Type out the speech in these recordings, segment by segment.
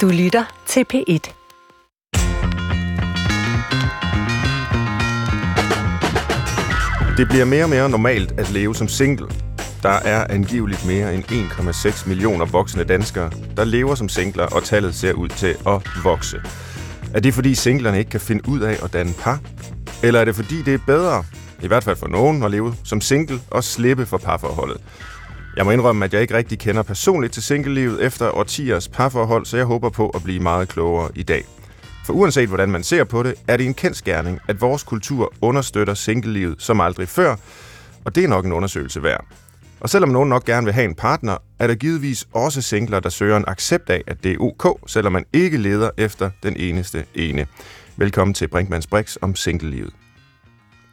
Du lytter til P1. Det bliver mere og mere normalt at leve som single. Der er angiveligt mere end 1,6 millioner voksne danskere, der lever som singler, og tallet ser ud til at vokse. Er det fordi singlerne ikke kan finde ud af at danne par? Eller er det fordi det er bedre, i hvert fald for nogen, at leve som single og slippe for parforholdet? Jeg må indrømme, at jeg ikke rigtig kender personligt til singlelivet efter årtiers parforhold, så jeg håber på at blive meget klogere i dag. For uanset hvordan man ser på det, er det en kendskærning, at vores kultur understøtter singlelivet som aldrig før, og det er nok en undersøgelse værd. Og selvom nogen nok gerne vil have en partner, er der givetvis også singler, der søger en accept af, at det er ok, selvom man ikke leder efter den eneste ene. Velkommen til Brinkmanns Brix om singlelivet.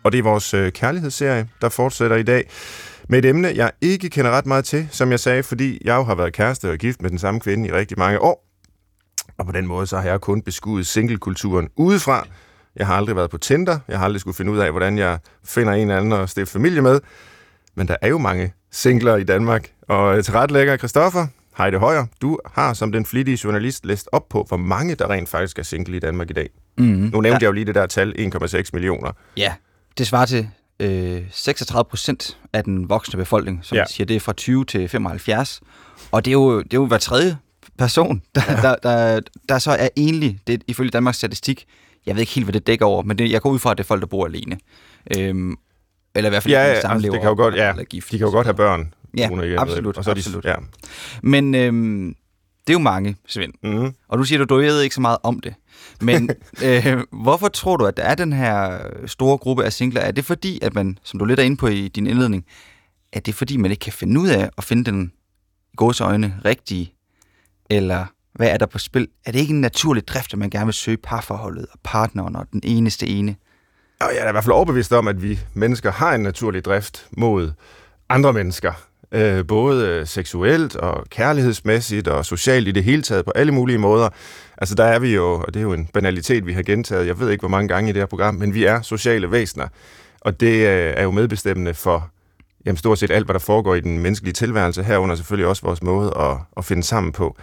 Og det er vores øh, kærlighedsserie, der fortsætter i dag med et emne, jeg ikke kender ret meget til, som jeg sagde, fordi jeg jo har været kæreste og gift med den samme kvinde i rigtig mange år. Og på den måde så har jeg kun beskudt singlekulturen udefra. Jeg har aldrig været på Tinder. Jeg har aldrig skulle finde ud af, hvordan jeg finder en eller anden at stifte familie med. Men der er jo mange singler i Danmark. Og til ret lækker, Christoffer, Heide Højer, du har som den flittige journalist læst op på, hvor mange der rent faktisk er single i Danmark i dag. Mm-hmm. Nu nævnte ja. jeg jo lige det der tal, 1,6 millioner. Ja, det svarer til øh, 36 procent af den voksne befolkning, som Ja. siger, det er fra 20 til 75. Og det er jo, det er jo hver tredje person, der, ja. der, der, der så er enlig. Det er ifølge Danmarks Statistik. Jeg ved ikke helt, hvad det dækker over, men det, jeg går ud fra, at det er folk, der bor alene. Øhm, eller i hvert fald Ja, ja altså, det kan jo godt, ja, eller gift. de kan jo godt have børn. Ja, hjælpe. absolut, Og så er de, absolut. Ja. Men øhm, det er jo mange, Svend. Mm-hmm. Og nu siger du, du ved ikke så meget om det. Men øh, hvorfor tror du, at der er den her store gruppe af singler? Er det fordi, at man, som du lidt er inde på i din indledning, er det fordi, man ikke kan finde ud af at finde den gåseøjne rigtige? Eller hvad er der på spil? Er det ikke en naturlig drift, at man gerne vil søge parforholdet og partneren og den eneste ene? Og jeg er i hvert fald overbevist om, at vi mennesker har en naturlig drift mod andre mennesker. Øh, både øh, seksuelt og kærlighedsmæssigt og socialt i det hele taget på alle mulige måder. Altså der er vi jo, og det er jo en banalitet, vi har gentaget, jeg ved ikke hvor mange gange i det her program, men vi er sociale væsener. Og det øh, er jo medbestemmende for jamen, stort set alt, hvad der foregår i den menneskelige tilværelse, herunder selvfølgelig også vores måde at, at finde sammen på.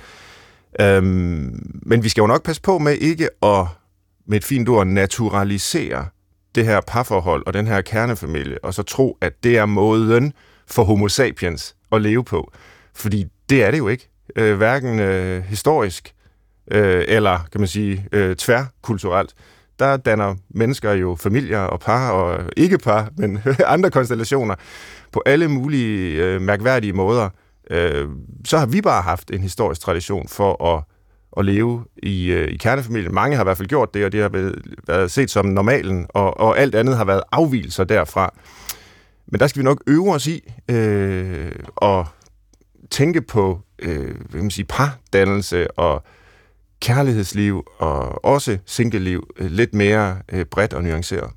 Øhm, men vi skal jo nok passe på med ikke at, med et fint ord, naturalisere det her parforhold og den her kernefamilie, og så tro, at det er måden for homo sapiens at leve på. Fordi det er det jo ikke. Øh, hverken øh, historisk øh, eller, kan man sige, øh, tværkulturelt. Der danner mennesker jo familier og par, og ikke par, men andre konstellationer, på alle mulige øh, mærkværdige måder. Øh, så har vi bare haft en historisk tradition for at at leve i, øh, i kernefamilien. Mange har i hvert fald gjort det, og det har været, set som normalen, og, og alt andet har været afvielser derfra. Men der skal vi nok øve os i øh, at tænke på øh, hvad kan man sige, pardannelse og kærlighedsliv og også singleliv øh, lidt mere øh, bredt og nuanceret.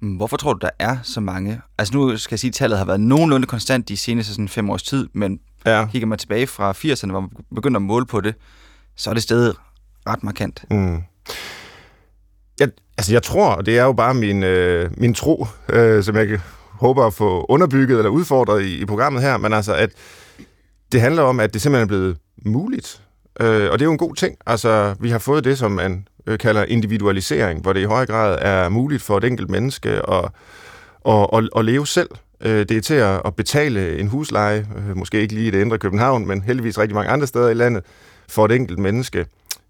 Mm, Hvorfor tror du, der er så mange? Altså nu skal jeg sige, at tallet har været nogenlunde konstant de seneste sådan fem års tid, men Ja. kigger man tilbage fra 80'erne, hvor man begyndte at måle på det, så er det stadig ret markant. Mm. Jeg, altså jeg tror, og det er jo bare min, øh, min tro, øh, som jeg kan- håber at få underbygget eller udfordret i, i programmet her, men altså, at det handler om, at det simpelthen er blevet muligt. Øh, og det er jo en god ting. Altså, vi har fået det, som man øh, kalder individualisering, hvor det i høj grad er muligt for et enkelt menneske at, at, at, at leve selv. Øh, det er til at, betale en husleje, øh, måske ikke lige i det indre København, men heldigvis rigtig mange andre steder i landet, for et enkelt menneske.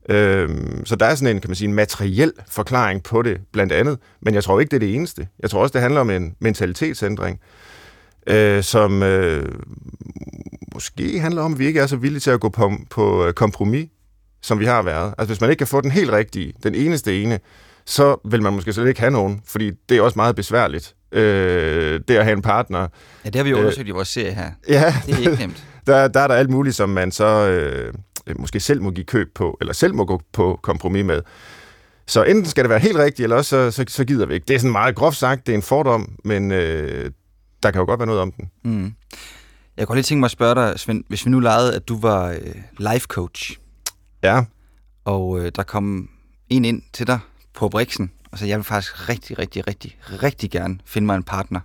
Øhm, så der er sådan en, kan man sige, en materiel forklaring på det, blandt andet. Men jeg tror ikke, det er det eneste. Jeg tror også, det handler om en mentalitetsændring, øh, som øh, måske handler om, at vi ikke er så villige til at gå på, på øh, kompromis, som vi har været. Altså hvis man ikke kan få den helt rigtige, den eneste ene, så vil man måske slet ikke have nogen, fordi det er også meget besværligt. Øh, det at have en partner. Ja, det har vi jo Øh, undersøgt i vores serie her. Ja, Det er ikke nemt. der, der er der alt muligt, som man så øh, måske selv må give køb på, eller selv må gå på kompromis med. Så enten skal det være helt rigtigt, eller også så, så, så gider vi ikke. Det er sådan meget groft sagt, det er en fordom, men øh, der kan jo godt være noget om den. Mm. Jeg kunne lige tænke mig at spørge dig, Svend, hvis vi nu legede, at du var øh, life coach, Ja, og øh, der kom en ind til dig på Brixen, og så jeg vil faktisk rigtig, rigtig, rigtig, rigtig gerne finde mig en partner.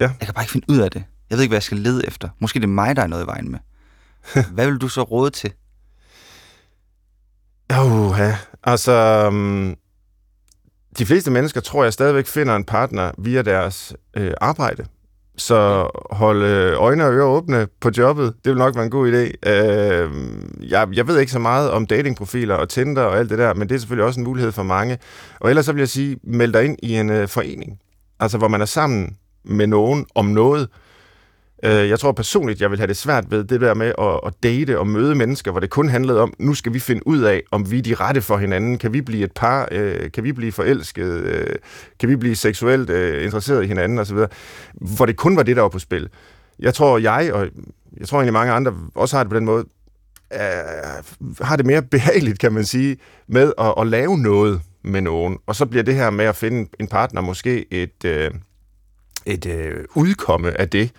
Ja. Jeg kan bare ikke finde ud af det. Jeg ved ikke, hvad jeg skal lede efter. Måske det er mig, der er noget i vejen med. Hvad vil du så råde til? Oh, ja. Altså, um, de fleste mennesker tror jeg stadigvæk finder en partner via deres øh, arbejde. Så holde øjne og ører åbne på jobbet, det vil nok være en god idé. Øh, jeg, jeg ved ikke så meget om datingprofiler og Tinder og alt det der, men det er selvfølgelig også en mulighed for mange. Og ellers så vil jeg sige, meld dig ind i en øh, forening, altså hvor man er sammen med nogen om noget, Øh, Øh, jeg tror personligt, jeg vil have det svært ved det der med at, at date og møde mennesker, hvor det kun handlede om, nu skal vi finde ud af, om vi er de rette for hinanden. Kan vi blive et par? Øh, kan vi blive forelsket? Øh, kan vi blive seksuelt øh, interesseret i hinanden? Osv. Hvor det kun var det, der var på spil. Jeg tror, jeg og jeg tror egentlig mange andre også har det på den måde, øh, har det mere behageligt, kan man sige, med at, at lave noget med nogen. Og så bliver det her med at finde en partner måske et, et, et udkomme af det,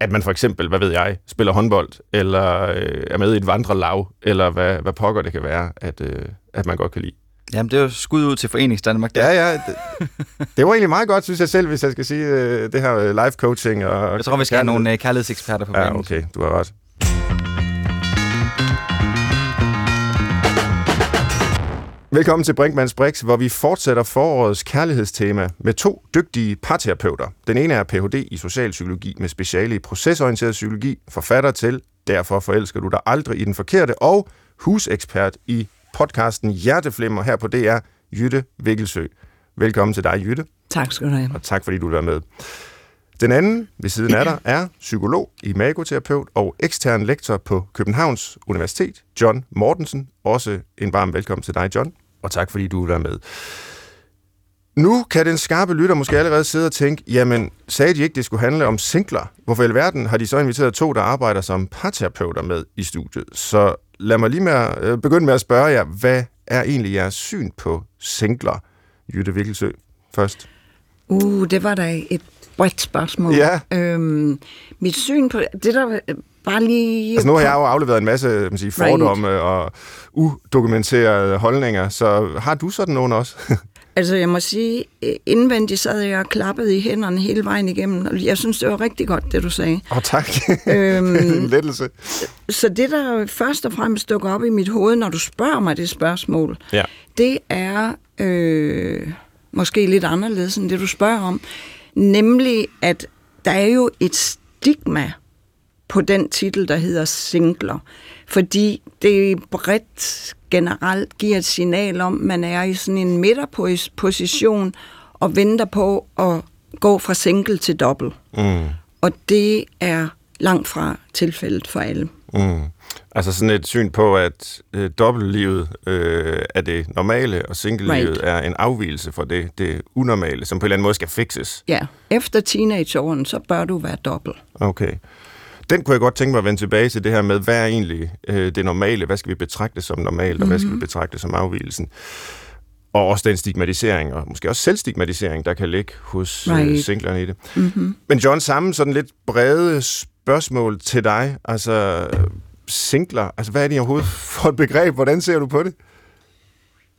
at man for eksempel, hvad ved jeg, spiller håndbold, eller øh, er med i et vandrelav, eller hvad, hvad pokker det kan være, at, øh, at man godt kan lide. Jamen, det er jo skud ud til Forenings Danmark. Der. Ja, ja. Det, det var egentlig meget godt, synes jeg selv, hvis jeg skal sige øh, det her øh, live coaching. Og jeg tror, vi skal have nogle øh, kærlighedseksperter på Ja, okay, du har ret. Velkommen til Brinkmanns Brix, hvor vi fortsætter forårets kærlighedstema med to dygtige parterapeuter. Den ene er Ph.D. i socialpsykologi med speciale i procesorienteret psykologi, forfatter til Derfor forelsker du dig aldrig i den forkerte, og husekspert i podcasten Hjerteflimmer her på DR, Jytte Vikkelsø. Velkommen til dig, Jytte. Tak skal du have. Og tak fordi du vil være med. Den anden ved siden af dig er psykolog, imagoterapeut og ekstern lektor på Københavns Universitet, John Mortensen. Også en varm velkommen til dig, John og tak fordi du vil være med. Nu kan den skarpe lytter måske allerede sidde og tænke, jamen, sagde de ikke, det skulle handle om singler? Hvorfor i alverden har de så inviteret to, der arbejder som parterapeuter med i studiet? Så lad mig lige med at, øh, begynde med at spørge jer, hvad er egentlig jeres syn på singler? Jytte Vikkelsø først. Uh, det var da et bredt spørgsmål. Ja. Øhm, mit syn på... Det der bare lige... Altså nu har jeg jo afleveret en masse man siger, fordomme right. og udokumenterede holdninger, så har du sådan nogen også? altså jeg må sige, indvendigt sad jeg og klappede i hænderne hele vejen igennem, og jeg synes, det var rigtig godt, det du sagde. Åh, oh, tak. Øhm, lettelse. Så det, der først og fremmest dukker op i mit hoved, når du spørger mig det spørgsmål, ja. det er øh, måske lidt anderledes end det, du spørger om. Nemlig, at der er jo et stigma på den titel, der hedder singler. Fordi det bredt generelt giver et signal om, at man er i sådan en midterposition og venter på at gå fra single til dobbelt. Mm. Og det er langt fra tilfældet for alle. Mm. Altså sådan et syn på, at øh, dobbeltlivet øh, er det normale, og singlelivet right. er en afvielse fra det, det unormale, som på en eller anden måde skal fikses. Ja, efter teenageårene, så bør du være dobbelt. Okay. Den kunne jeg godt tænke mig at vende tilbage til det her med, hvad er egentlig øh, det normale? Hvad skal vi betragte som normalt, og mm-hmm. hvad skal vi mhm. betragte som afvielsen? Og også den stigmatisering, og måske også selvstigmatisering, der kan ligge hos øh, right. øh, singlerne i det. Mm-hmm. Men John, samme sådan lidt brede spørgsmål til dig. Altså, singler, altså hvad er det overhovedet for et begreb? Hvordan ser du på det?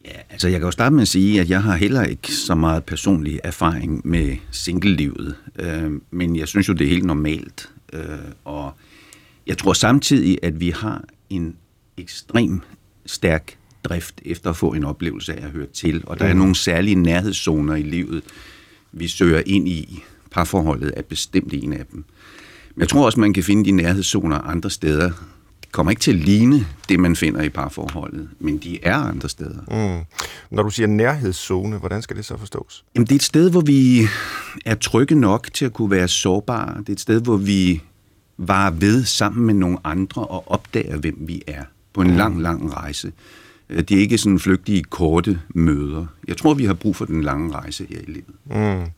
Ja, altså jeg kan jo starte med at sige, at jeg har heller ikke så meget personlig erfaring med singlelivet, øh, men jeg synes jo, det er helt normalt. Øh, og jeg tror samtidig, at vi har en ekstrem stærk drift efter at få en oplevelse af at høre til, og der er nogle særlige nærhedszoner i livet, vi søger ind i. Parforholdet er bestemt en af dem. Men jeg tror også, man kan finde de nærhedszoner andre steder, kommer ikke til at ligne det, man finder i parforholdet, men de er andre steder. Mm. Når du siger nærhedszone, hvordan skal det så forstås? Jamen, det er et sted, hvor vi er trygge nok til at kunne være sårbare. Det er et sted, hvor vi var ved sammen med nogle andre og opdager, hvem vi er på en mm. lang, lang rejse. Øh, det er ikke sådan flygtige, korte møder. Jeg tror, vi har brug for den lange rejse her i livet. Mm.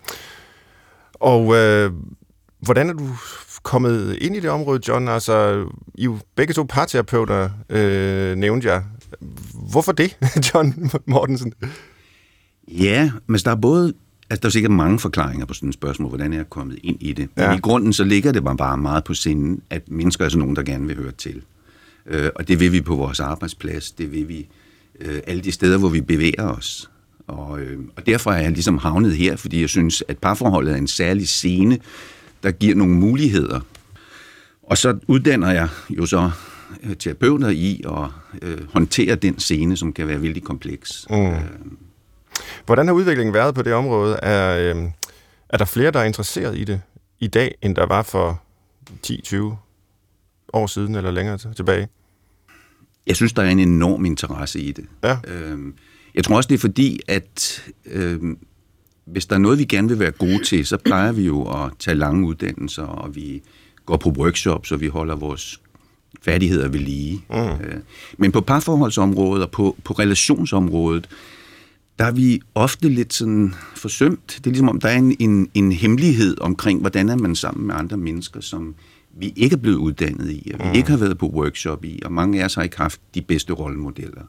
Og øh, hvordan er du kommet ind i det område, John? Altså, I jo begge to parterapeuter, øh, nævnte jeg. Hvorfor det, John Mortensen? Ja, men der er både Altså, der er sikkert mange forklaringer på sådan et spørgsmål, hvordan jeg er kommet ind i det. Men ja. i grunden så ligger det bare meget på sinden, at mennesker er sådan nogen, der gerne vil høre til. Øh, og det vil vi på vores arbejdsplads, det vil vi øh, alle de steder, hvor vi bevæger os. Og, øh, og derfor er jeg ligesom havnet her, fordi jeg synes, at parforholdet er en særlig scene, der giver nogle muligheder. Og så uddanner jeg jo så øh, terapeuter i at øh, håndtere den scene, som kan være vældig kompleks. Mm. Øh, Hvordan har udviklingen været på det område? Er, øh, er der flere, der er interesseret i det i dag, end der var for 10-20 år siden eller længere tilbage? Jeg synes, der er en enorm interesse i det. Ja. Øhm, jeg tror også, det er fordi, at øhm, hvis der er noget, vi gerne vil være gode til, så plejer vi jo at tage lange uddannelser, og vi går på workshops, og vi holder vores færdigheder ved lige. Mm. Øh, men på parforholdsområdet og på, på relationsområdet, der er vi ofte lidt sådan forsømt. Det er ligesom om, der er en, en, en hemmelighed omkring, hvordan er man sammen med andre mennesker, som vi ikke er blevet uddannet i, og vi mm. ikke har været på workshop i, og mange af os har ikke haft de bedste rollemodeller.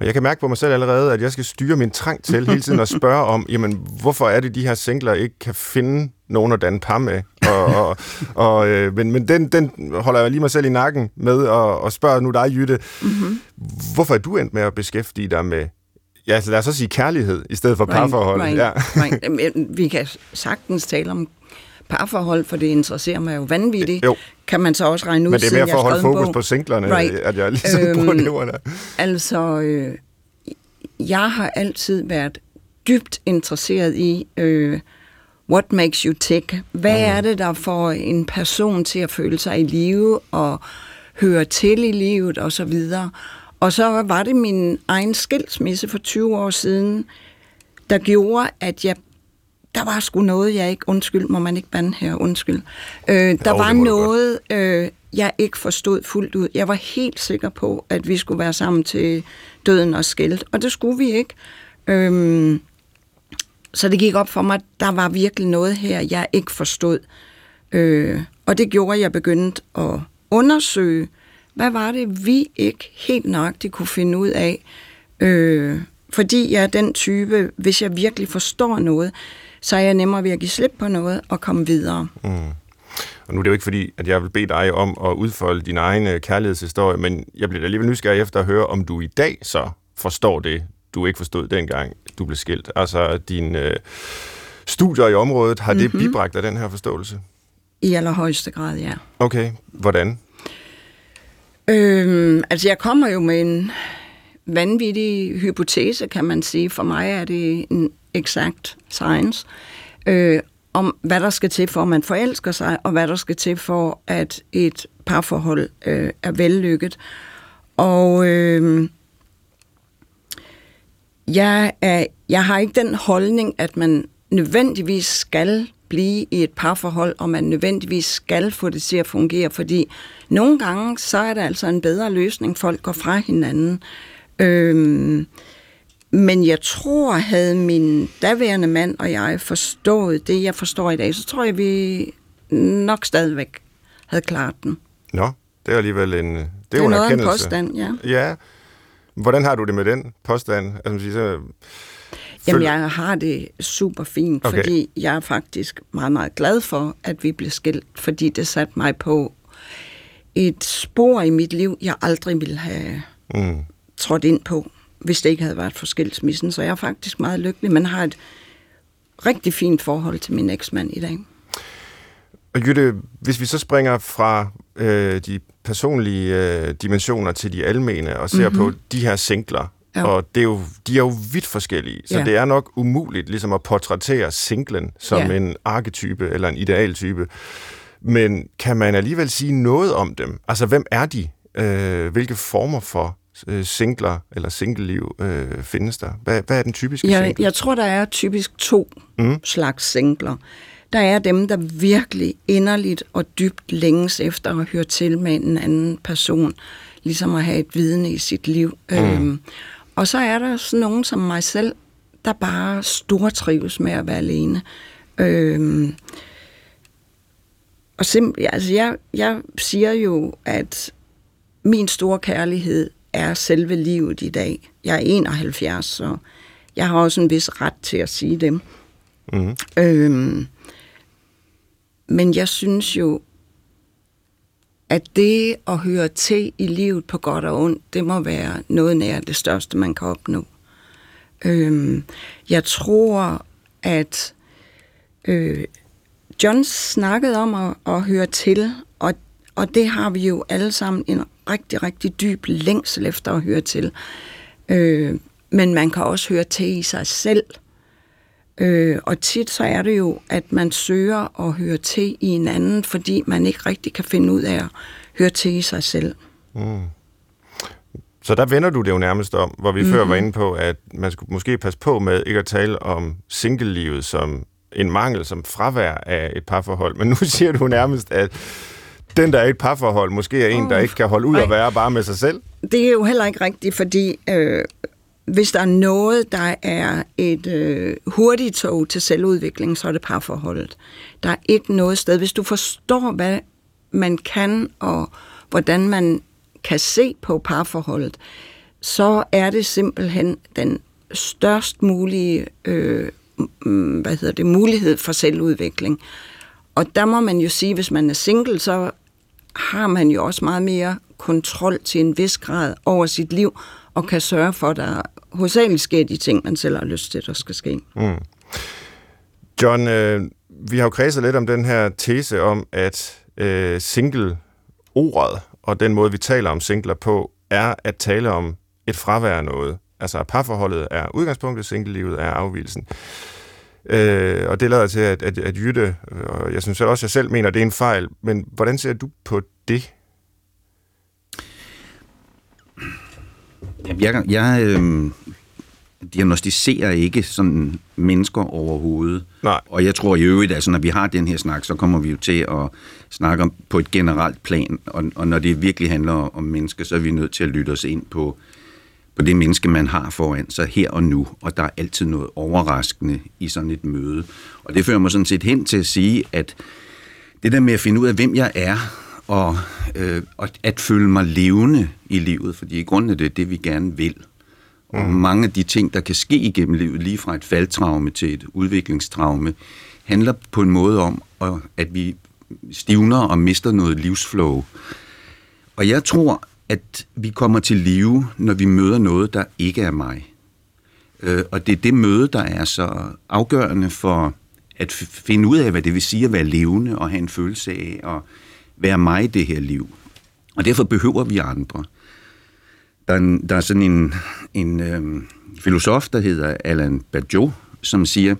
Og jeg kan mærke på mig selv allerede, at jeg skal styre min trang til hele tiden at spørge om, jamen, hvorfor er det, de her singler ikke kan finde nogen at danne par med? Og, og, og, øh, men men den, den holder jeg lige mig selv i nakken med og, og spørger nu dig, Jytte. Mm-hmm. Hvorfor er du endt med at beskæftige dig med, ja, så lad os så sige kærlighed, i stedet for parforhold? Right, Ja. right. Men Vi kan sagtens tale om parforhold, for det interesserer mig jo vanvittigt. Jo. Kan man så også regne ud, Men det er mere for at holde fokus på singlerne, Right. at jeg ligesom øhm, bruger der. Altså, øh, jeg har altid været dybt interesseret i, øh, what makes you tick? Hvad Mm. er det, der får en person til at føle sig i live og høre til i livet og så videre? Og så var det min egen skilsmisse for 20 år siden, der gjorde, at jeg der var sgu noget, jeg ikke, undskyld, må man ikke bande her, undskyld. Øh, der det var noget, øh, jeg ikke forstod fuldt ud. Jeg var helt sikker på, at vi skulle være sammen til døden og skældt, og det skulle vi ikke. Øhm, så det gik op for mig, at der var virkelig noget her, jeg ikke forstod. Øh, og det gjorde, at jeg begyndte at undersøge, hvad var det, vi ikke helt nøjagtigt kunne finde ud af. Øh, fordi jeg er den type, hvis jeg virkelig forstår noget, så er jeg nemmere ved at give slip på noget og komme videre. Og nu er det jo ikke fordi, at jeg vil bede dig om at udfolde din egen øh, kærlighedshistorie, men jeg bliver alligevel nysgerrig efter at høre, om du i dag så forstår det, du ikke forstod dengang, du blev skilt. Altså, dine øh, studier i området, har mm-hmm. det bibragt af den her forståelse? I allerhøjeste grad, ja. Okay, hvordan? Øhm, altså, jeg kommer jo med en vanvittig hypotese, kan man sige. For mig er det en exact science. Øh, om hvad der skal til for, at man forelsker sig, og hvad der skal til for, at et parforhold øh, er vellykket. Og øh, jeg, er, jeg har ikke den holdning, at man nødvendigvis skal blive i et parforhold, og man nødvendigvis skal få det til at fungere, fordi nogle gange, så er det altså en bedre løsning, folk går fra hinanden. Øh, men jeg tror, havde min daværende mand og jeg forstået det, jeg forstår i dag, så tror jeg, vi nok stadigvæk havde klaret den. Nå, det er alligevel en, det er Det er en noget af en erkendelse. påstand, ja. Ja. Hvordan har du det med den påstand? Altså, så, Jamen, jeg har det super fint, okay. fordi jeg er faktisk meget, meget glad for, at vi blev skilt, fordi det satte mig på et spor i mit liv, jeg aldrig ville have Mm. trådt ind på, hvis det ikke havde været for skilsmissen. Så jeg er faktisk meget lykkelig, men har et rigtig fint forhold til min eksmand i dag. Og Jytte, hvis vi så springer fra øh, de personlige øh, dimensioner til de almene og ser mm-hmm. på de her singler, Ja. og det er jo, de er jo vidt forskellige, så Ja. det er nok umuligt ligesom at portrættere singlen som Ja. en arketype eller en idealtype. Men kan man alligevel sige noget om dem? Altså, hvem er de? Øh, hvilke former for øh, singler eller singleliv øh, findes der? Hvad, hvad er den typiske Jeg, single? jeg tror, der er typisk to Mm. slags singler. Der er dem, der virkelig inderligt og dybt længes efter at høre til med en anden person, ligesom at have et vidne i sit liv. Mm. Øhm, og så er der sådan nogen som mig selv, der bare stortrives med at være alene. Øhm, og simpelthen, altså jeg, jeg siger jo, at min store kærlighed er selve livet i dag. Jeg er 71, så jeg har også en vis ret til at sige det. Mm. Øhm, men jeg synes jo, at det at høre til i livet på godt og ondt, det må være noget nær det største, man kan opnå. Øhm, jeg tror, at øh, John snakkede om at, at høre til, og, og det har vi jo alle sammen en rigtig, rigtig dyb længsel efter at høre til. Øh, men man kan også høre til i sig selv. Øh, og tit så er det jo, at man søger at høre til i en anden, fordi man ikke rigtig kan finde ud af at høre til i sig selv. Mm. Så der vender du det jo nærmest om, hvor vi mm. før var inde på, at man skulle måske passe på med ikke at tale om single-livet som en mangel, som fravær af et parforhold. Men nu siger du nærmest, at den, der er et parforhold, måske er en, der ikke kan holde ud og være bare med sig selv. Det er jo heller ikke rigtigt, fordi øh, hvis der er noget, der er et øh, hurtigt tog til selvudvikling, så er det parforholdet. Der er ikke noget sted. Hvis du forstår, hvad man kan, og hvordan man kan se på parforholdet, så er det simpelthen den størst mulige øh, hvad hedder det, mulighed for selvudvikling. Og der må man jo sige, hvis man er single, så har man jo også meget mere kontrol til en vis grad over sit liv, og kan sørge for, at der hovedsageligt sker de ting, man selv har lyst til, der skal ske. Mm. John, øh, vi har jo kredset lidt om den her tese om, at øh, single-ordet og den måde, vi taler om singler på, er at tale om et fravær af noget. Altså, at parforholdet er udgangspunktet, single-livet er afvielsen. Øh, og det lader til, at, at, at Jytte, og jeg synes også, at jeg selv mener, at det er en fejl, men hvordan ser du på det? Jeg, jeg øh, diagnostiserer ikke sådan mennesker overhovedet. Nej. Og jeg tror i øvrigt, at altså, når vi har den her snak, så kommer vi jo til at snakke om på et generelt plan. Og, og når det virkelig handler om mennesker, så er vi nødt til at lytte os ind på, på det menneske, man har foran sig her og nu. Og der er altid noget overraskende i sådan et møde. Og det fører mig sådan set hen til at sige, at det der med at finde ud af, hvem jeg er, og, øh, og at føle mig levende i livet, fordi i grunden er det det, vi gerne vil. Og mm. mange af de ting, der kan ske igennem livet, lige fra et faldtraume til et udviklingstraume, handler på en måde om, at vi stivner og mister noget livsflow. Og jeg tror, at vi kommer til live, når vi møder noget, der ikke er mig. Øh, og det er det møde, der er så afgørende for at finde ud af, hvad det vil sige at være levende og have en følelse af at være mig i det her liv. Og derfor behøver vi andre. Der er, en, der er sådan en, en øh, filosof, der hedder Alan Badiou, som siger,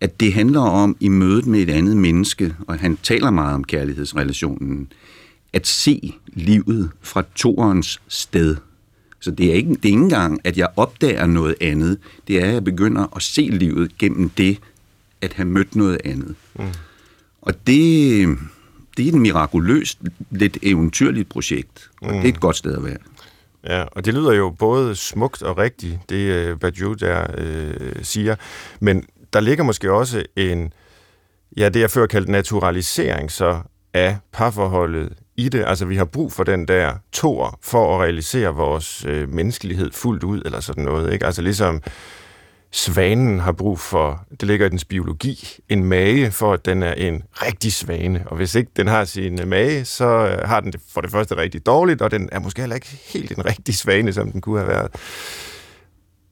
at det handler om i mødet med et andet menneske, og han taler meget om kærlighedsrelationen, at se livet fra toerens sted. Så det er, ikke, det er ikke engang, at jeg opdager noget andet. Det er, at jeg begynder at se livet gennem det, at have mødt noget andet. Mm. Og det, det er et mirakuløst, lidt eventyrligt projekt. Og mm. det er et godt sted at være. Ja, og det lyder jo både smukt og rigtigt, det uh, Badiou der øh, siger, men der ligger måske også en, ja, det jeg før kaldte naturalisering så af parforholdet i det. Altså, vi har brug for den der tor for at realisere vores øh, menneskelighed fuldt ud, eller sådan noget, ikke? Altså, ligesom svanen har brug for, det ligger i dens biologi, en mage, for at den er en rigtig svane. Og hvis ikke den har sin øh, mage, så øh, har den det for det første rigtig dårligt, og den er måske heller ikke helt en rigtig svane, som den kunne have været.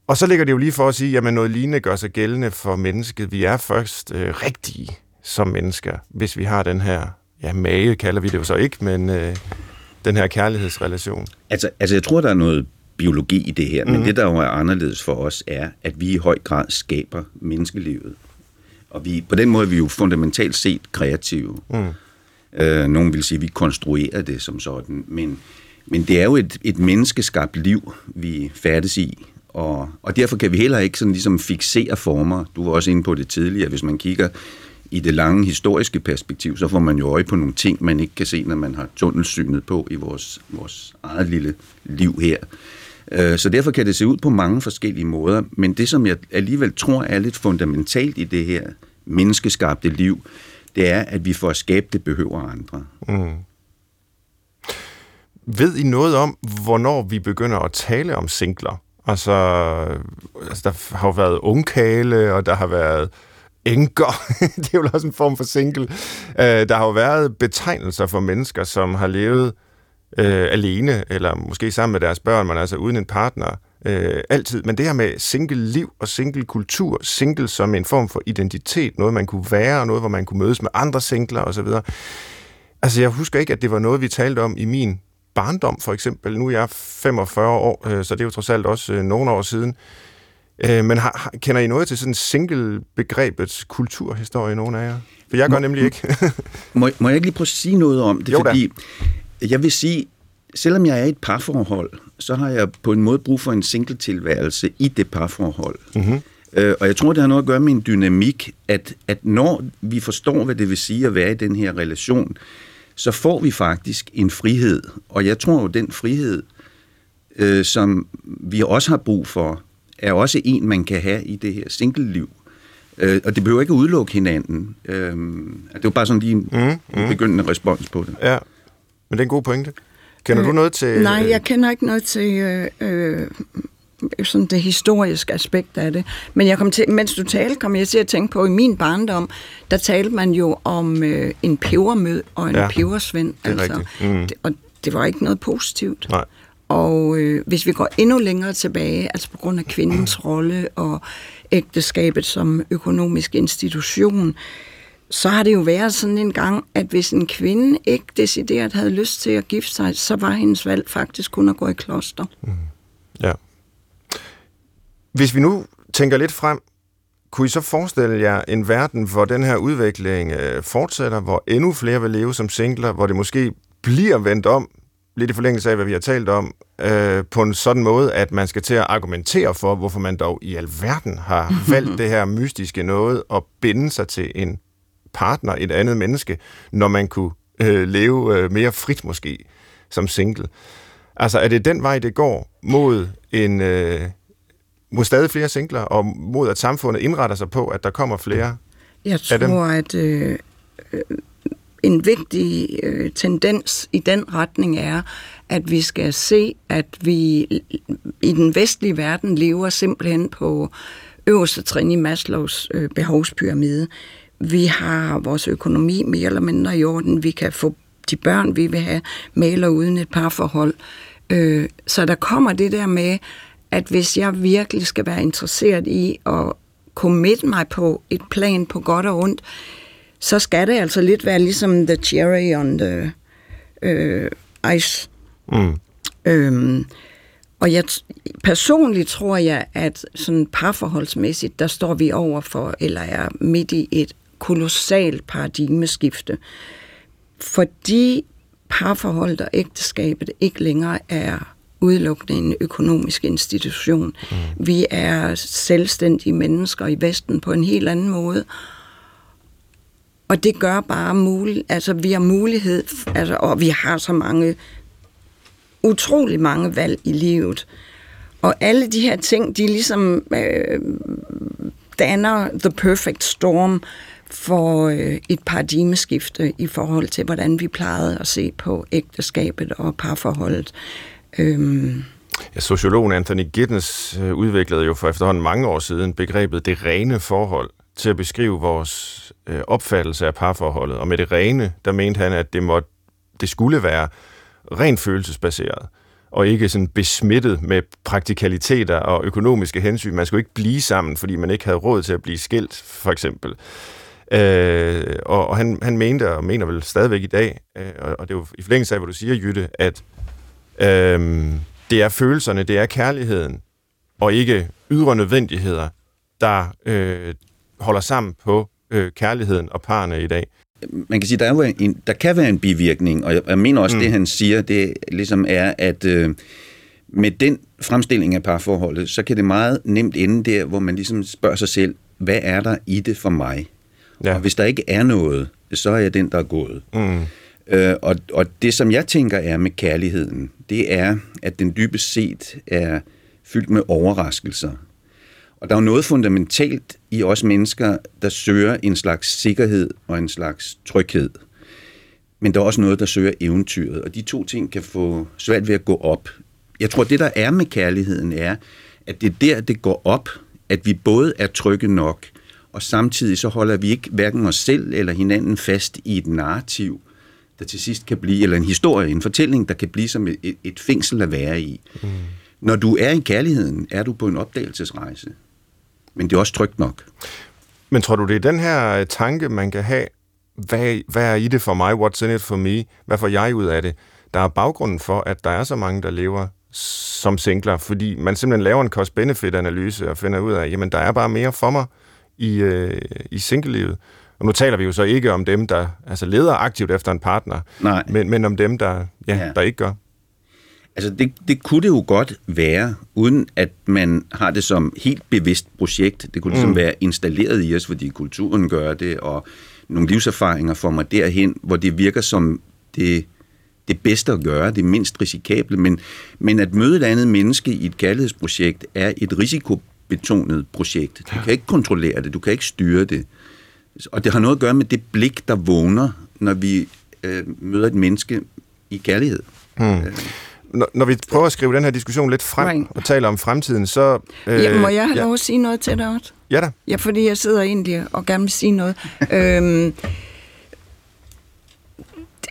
Og så ligger det jo lige for at sige, at noget lignende gør sig gældende for mennesket. Vi er først øh, rigtige som mennesker, hvis vi har den her, ja, mage kalder vi det jo så ikke, men øh, den her kærlighedsrelation. Altså, altså, jeg tror, der er noget biologi i det her, men mm. det, der jo er anderledes for os, er, at vi i høj grad skaber menneskelivet. Og vi, på den måde er vi jo fundamentalt set kreative. Mm. Øh, nogen vil sige, at vi konstruerer det som sådan, men, men det er jo et, et menneskeskabt liv, vi færdes i, og, og derfor kan vi heller ikke sådan ligesom fixere former. Du var også inde på det tidligere, hvis man kigger i det lange historiske perspektiv, så får man jo øje på nogle ting, man ikke kan se, når man har tunnelsynet på i vores, vores eget lille liv her. Øh, så derfor kan det se ud på mange forskellige måder, men det, som jeg alligevel tror er lidt fundamentalt i det her menneskeskabte liv, det er, at vi for at skabe det behøver andre. Mm. Ved I noget om, hvornår vi begynder at tale om singler? Altså, altså der har jo været ungkale, og der har været enker. det er jo også en form for single. Øh, der har jo været betegnelser for mennesker, som har levet øh, alene, eller måske sammen med deres børn, men altså uden en partner, øh, altid. Men det her med single-liv og single-kultur, single som en form for identitet, noget man kunne være, noget hvor man kunne mødes med andre singler osv. Altså jeg husker ikke, at det var noget, vi talte om i min barndom, for eksempel. Nu er jeg 45 år, øh, så det er jo trods alt også øh, nogle år siden. Øh, men har, har, kender I noget til sådan single-begrebets kulturhistorie, nogle af jer? For jeg gør nemlig ikke. må, må jeg ikke lige prøve at sige noget om det? Jo da. fordi jeg vil sige, selvom jeg er i et parforhold, så har jeg på en måde brug for en single-tilværelse i det parforhold. mm-hmm. Øh, og jeg tror, det har noget at gøre med en dynamik, at, at når vi forstår, hvad det vil sige at være i den her relation, så får vi faktisk en frihed. Og jeg tror jo, den frihed, øh, som vi også har brug for, er også en, man kan have i det her single-liv. Øh, og det behøver ikke udelukke hinanden. Øh, det var bare sådan lige en, Mm, mm, en begyndende respons på det. Ja, men det er en god pointe. Kender Øh, du noget til... Nej, jeg kender ikke noget til øh, øh, sådan det historiske aspekt af det. Men jeg kom til, mens du talte, kom jeg til at tænke på, at i min barndom, der talte man jo om øh, en pebermød og en Ja, pebersvend. det er rigtigt. Mm. Det, og det var ikke noget positivt. Nej. Og øh, hvis vi går endnu længere tilbage, altså på grund af kvindens rolle og ægteskabet som økonomisk institution, så har det jo været sådan en gang, at hvis en kvinde ikke decideret havde lyst til at gifte sig, så var hendes valg faktisk kun at gå i kloster. Mm-hmm. Ja. Hvis vi nu tænker lidt frem, kunne I så forestille jer en verden, hvor den her udvikling øh, fortsætter, hvor endnu flere vil leve som singler, hvor det måske bliver vendt om, lidt i forlængelse af, hvad vi har talt om, øh, på en sådan måde, at man skal til at argumentere for, hvorfor man dog i alverden har valgt det her mystiske noget at binde sig til en partner, et andet menneske, når man kunne øh, leve øh, mere frit måske som single. Altså, er det den vej, det går mod en... Øh, mod stadig flere singler, og mod at samfundet indretter sig på, at der kommer flere. Jeg tror, at øh, en vigtig øh, tendens i den retning er, at vi skal se, at vi i den vestlige verden lever simpelthen på øverste trin i Maslows øh, behovspyramide. Vi har vores økonomi mere eller mindre i orden. Vi kan få de børn, vi vil have, maler uden et parforhold. Øh, så der kommer det der med, at hvis jeg virkelig skal være interesseret i at committe mig på et plan på godt og ondt, så skal det altså lidt være ligesom the cherry on the øh, ice. Mm. Øhm, og jeg personligt tror jeg, at sådan parforholdsmæssigt, der står vi over for, eller er midt i et kolossalt paradigmeskifte. Fordi parforholdet og ægteskabet ikke længere er udelukkende en økonomisk institution. Mm. Vi er selvstændige mennesker i Vesten på en helt anden måde. Og det gør bare muligt, altså vi har mulighed, altså, og vi har så mange, utrolig mange valg i livet. Og alle de her ting, de ligesom øh, danner the perfect storm for øh, et paradigmeskifte i forhold til, hvordan vi plejede at se på ægteskabet og parforholdet. Øhm, Ja, sociologen Anthony Giddens øh, udviklede jo for efterhånden mange år siden begrebet det rene forhold til at beskrive vores øh, opfattelse af parforholdet. Og med det rene, der mente han, at det, måtte, det skulle være rent følelsesbaseret og ikke sådan besmittet med praktikaliteter og økonomiske hensyn. Man skulle ikke blive sammen, fordi man ikke havde råd til at blive skilt, for eksempel. Øh, og og han, han mente, og mener vel stadigvæk i dag, øh, og, og det er jo i forlængelse af, hvad du siger, Jytte, at øh, det er følelserne, det er kærligheden, og ikke ydre nødvendigheder, der øh, holder sammen på øh, kærligheden og parerne i dag. man kan sige, der, er jo en, der kan være en bivirkning, og jeg, jeg mener også, mm. det han siger, det ligesom er, at øh, med den fremstilling af parforholdet, så kan det meget nemt ende der, hvor man ligesom spørger sig selv, hvad er der i det for mig? Ja. Og hvis der ikke er noget, så er jeg den, der er gået. Mm. Øh, og, og det, som jeg tænker er med kærligheden, det er, at den dybest set er fyldt med overraskelser. Og der er jo noget fundamentalt i os mennesker, der søger en slags sikkerhed og en slags tryghed. Men der er også noget, der søger eventyret, og de to ting kan få svært ved at gå op. Jeg tror, det der er med kærligheden er, at det er der, det går op, at vi både er trygge nok, og samtidig så holder vi ikke hverken os selv eller hinanden fast i et narrativ, der til sidst kan blive, eller en historie, en fortælling, der kan blive som et, et, fængsel at være i. Mm. Når du er i kærligheden, er du på en opdagelsesrejse. Men det er også trygt nok. Men tror du, det er den her øh, tanke, man kan have, hvad, hvad er i det for mig, what's in it for me, hvad får jeg ud af det, der er baggrunden for, at der er så mange, der lever som singler, fordi man simpelthen laver en cost-benefit-analyse og finder ud af, jamen der er bare mere for mig i, øh, i singlelivet. Og nu taler vi jo så ikke om dem, der altså leder aktivt efter en partner, Nej. Men, men om dem, der, ja, Ja. der ikke gør. Altså det, det kunne det jo godt være, uden at man har det som helt bevidst projekt. Det kunne ligesom mm. være installeret i os, fordi kulturen gør det, og nogle livserfaringer får mig derhen, hvor det virker som det, det bedste at gøre, det mindst risikable. Men, men at møde et andet menneske i et kærlighedsprojekt er et risikobetonet projekt. Du kan ikke kontrollere det, du kan ikke styre det. Og det har noget at gøre med det blik, der vågner, når vi øh, møder et menneske i kærlighed. Hmm. Når, når vi prøver at skrive den her diskussion lidt frem Right. og taler om fremtiden, så... Øh, ja, må jeg have ja, lov at sige noget til dig også? Ja da. Ja, fordi jeg sidder egentlig og gerne vil sige noget. øhm,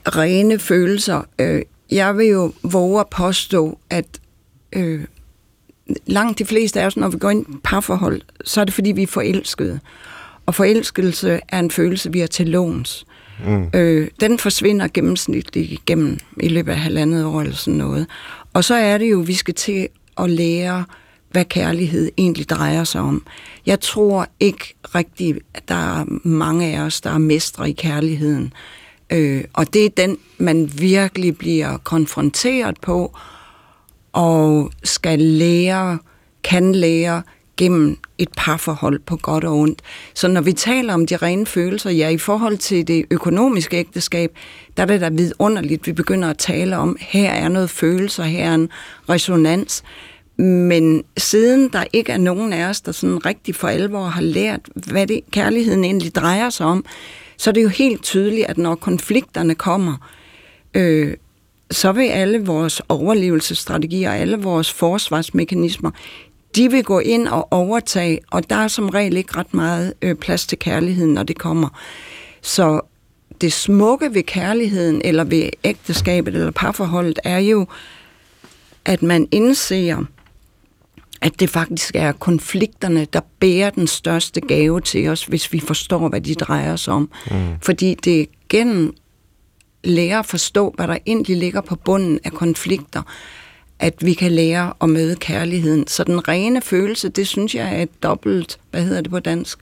rene følelser. Øh, jeg vil jo våge at påstå, at øh, langt de fleste af os, når vi går ind i parforhold, så er det fordi, vi er forelskede. Og forelskelse er en følelse, vi har til låns. Mm. Øh, den forsvinder gennemsnitligt igennem i løbet af halvandet år eller sådan noget. Og så er det jo, vi skal til at lære, hvad kærlighed egentlig drejer sig om. Jeg tror ikke rigtigt, at der er mange af os, der er mestre i kærligheden. Øh, og det er den, man virkelig bliver konfronteret på, og skal lære, kan lære gennem et parforhold på godt og ondt. Så når vi taler om de rene følelser, ja, i forhold til det økonomiske ægteskab, der er det da vidunderligt, vi begynder at tale om, her er noget følelser, her er en resonans. Men siden der ikke er nogen af os, der sådan rigtig for alvor har lært, hvad det kærligheden egentlig drejer sig om, så er det jo helt tydeligt, at når konflikterne kommer, øh, så vil alle vores overlevelsesstrategier, alle vores forsvarsmekanismer, de vil gå ind og overtage, og der er som regel ikke ret meget øh, plads til kærligheden, når det kommer. Så det smukke ved kærligheden, eller ved ægteskabet, eller parforholdet, er jo, at man indser, at det faktisk er konflikterne, der bærer den største gave til os, hvis vi forstår, hvad de drejer sig om. Mm. Fordi det gennem lære at forstå, hvad der egentlig ligger på bunden af konflikter, at vi kan lære at møde kærligheden. Så den rene følelse, det synes jeg er et dobbelt, hvad hedder det på dansk?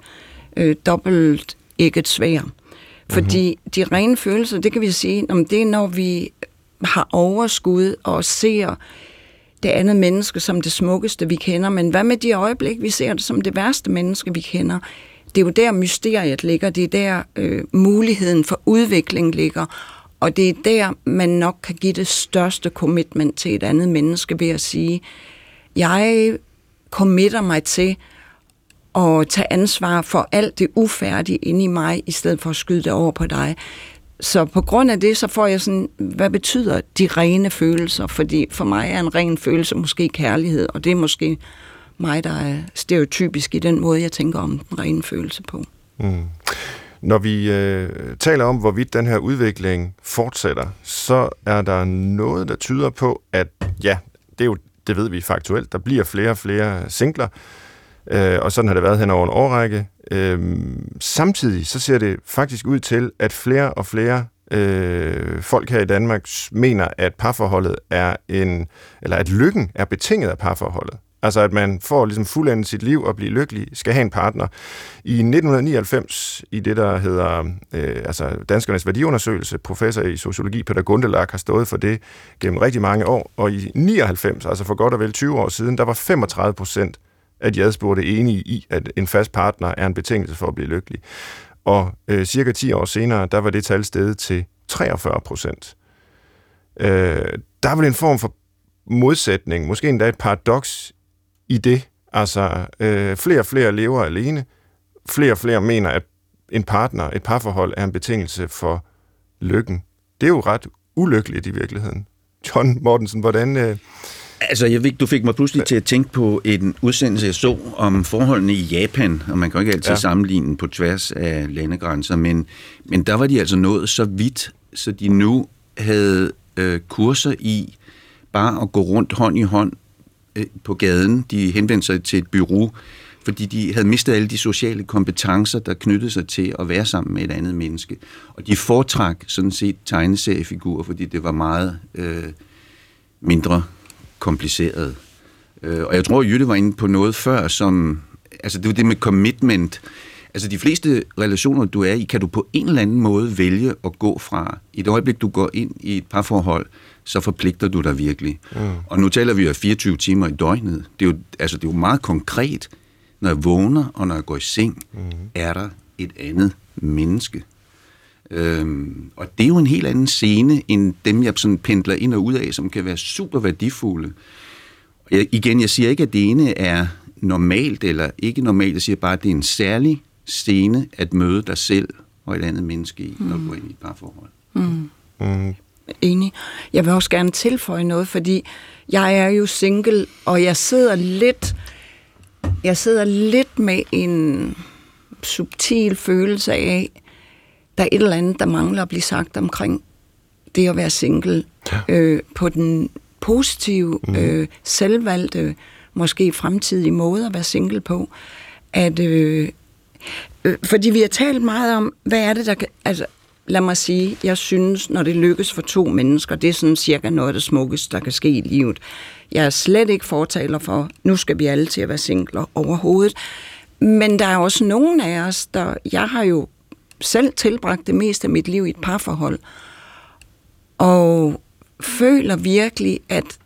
Øh, dobbelt ikke et svær. Fordi mm-hmm. de rene følelser, det kan vi sige, om det er, når vi har overskud og ser det andet menneske som det smukkeste, vi kender. Men hvad med de øjeblik, vi ser det som det værste menneske, vi kender? Det er jo der mysteriet ligger, det er der øh, muligheden for udvikling ligger, og det er der, man nok kan give det største commitment til et andet menneske ved at sige, jeg committer mig til at tage ansvar for alt det ufærdige inde i mig, i stedet for at skyde det over på dig. Så på grund af det, så får jeg sådan, hvad betyder de rene følelser? Fordi for mig er en ren følelse måske kærlighed, og det er måske mig, der er stereotypisk i den måde, jeg tænker om den rene følelse på. Mm. Når vi øh, taler om, hvorvidt den her udvikling fortsætter, så er der noget, der tyder på, at ja, det, er jo, det ved vi faktuelt, der bliver flere og flere singler, øh, og sådan har det været hen over en årrække. Øh, samtidig så ser det faktisk ud til, at flere og flere øh, folk her i Danmark mener, at parforholdet er en, eller at lykken er betinget af parforholdet. Altså at man får ligesom fuldendet sit liv og blive lykkelig, skal have en partner. I 1999, i det der hedder øh, altså Danskernes Værdiundersøgelse, professor i sociologi Peter Gundelak har stået for det gennem rigtig mange år, og i 99, altså for godt og vel 20 år siden, der var 35 procent af de adspurgte enige i, at en fast partner er en betingelse for at blive lykkelig. Og øh, cirka 10 år senere, der var det tal steget til 43 procent. Øh, der var det en form for modsætning, måske endda et paradoks i det. Altså, øh, flere og flere lever alene. Flere og flere mener, at en partner, et parforhold, er en betingelse for lykken. Det er jo ret ulykkeligt i virkeligheden. John Mortensen, hvordan... Øh... Altså, jeg ved, du fik mig pludselig til at tænke på en udsendelse, jeg så om forholdene i Japan, og man kan jo ikke altid ja. sammenligne på tværs af landegrænser, men, men der var de altså nået så vidt, så de nu havde øh, kurser i bare at gå rundt hånd i hånd Øh, på gaden. De henvendte sig til et bureau fordi de havde mistet alle de sociale kompetencer, der knyttede sig til at være sammen med et andet menneske. Og de foretrak sådan set tegneseriefigurer, fordi det var meget øh, mindre kompliceret. Øh, og jeg tror, Jytte var inde på noget før, som... Altså, det var det med commitment. Altså, de fleste relationer, du er i, kan du på en eller anden måde vælge at gå fra. I det øjeblik, du går ind i et parforhold, så forpligter du dig virkelig. Mm. Og nu taler vi jo 24 timer i døgnet. Det er jo, altså, det er jo meget konkret. Når jeg vågner, og når jeg går i seng, mm. er der et andet menneske. Øhm, og det er jo en helt anden scene, end dem, jeg sådan pendler ind og ud af, som kan være super værdifulde. Jeg, igen, jeg siger ikke, at det ene er normalt eller ikke normalt. Jeg siger bare, at det er en særlig scene at møde dig selv og et andet menneske i, når du går ind i et parforhold. Mm. Mm. Enig. Jeg vil også gerne tilføje noget, fordi jeg er jo single, og jeg sidder lidt, jeg sidder lidt med en subtil følelse af, der er et eller andet, der mangler at blive sagt omkring det at være single. Ja. Øh, på den positive, mm. øh, selvvalgte, måske fremtidige måde at være single på. At, øh, øh, fordi vi har talt meget om, hvad er det, der kan... Altså, lad mig sige, jeg synes, når det lykkes for to mennesker, det er sådan cirka noget af det smukkeste, der kan ske i livet. Jeg er slet ikke fortaler for, nu skal vi alle til at være singler overhovedet. Men der er også nogen af os, der... Jeg har jo selv tilbragt det meste af mit liv i et parforhold. Og føler virkelig, at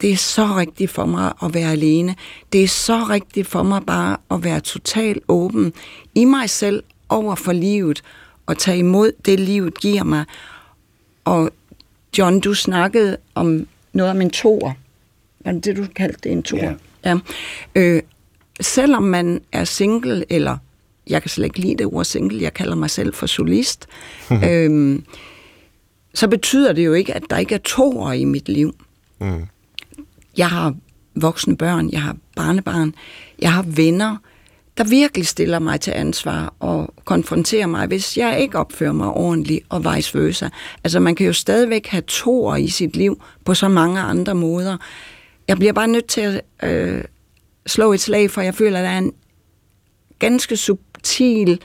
det er så rigtigt for mig at være alene. Det er så rigtigt for mig bare at være totalt åben i mig selv over for livet og tage imod det, livet giver mig. Og John, du snakkede om noget om en toer. Var det det, du kaldte det, en toer? Yeah. Ja. Øh, selvom man er single, eller jeg kan slet ikke lide det ord single, jeg kalder mig selv for solist, øhm, så betyder det jo ikke, at der ikke er toer i mit liv. Mm. Jeg har voksne børn, jeg har barnebarn, jeg har venner, der virkelig stiller mig til ansvar og konfronterer mig, hvis jeg ikke opfører mig ordentligt og vice versa. Altså man kan jo stadigvæk have toer i sit liv på så mange andre måder. Jeg bliver bare nødt til at øh, slå et slag, for jeg føler, at der er en ganske subtil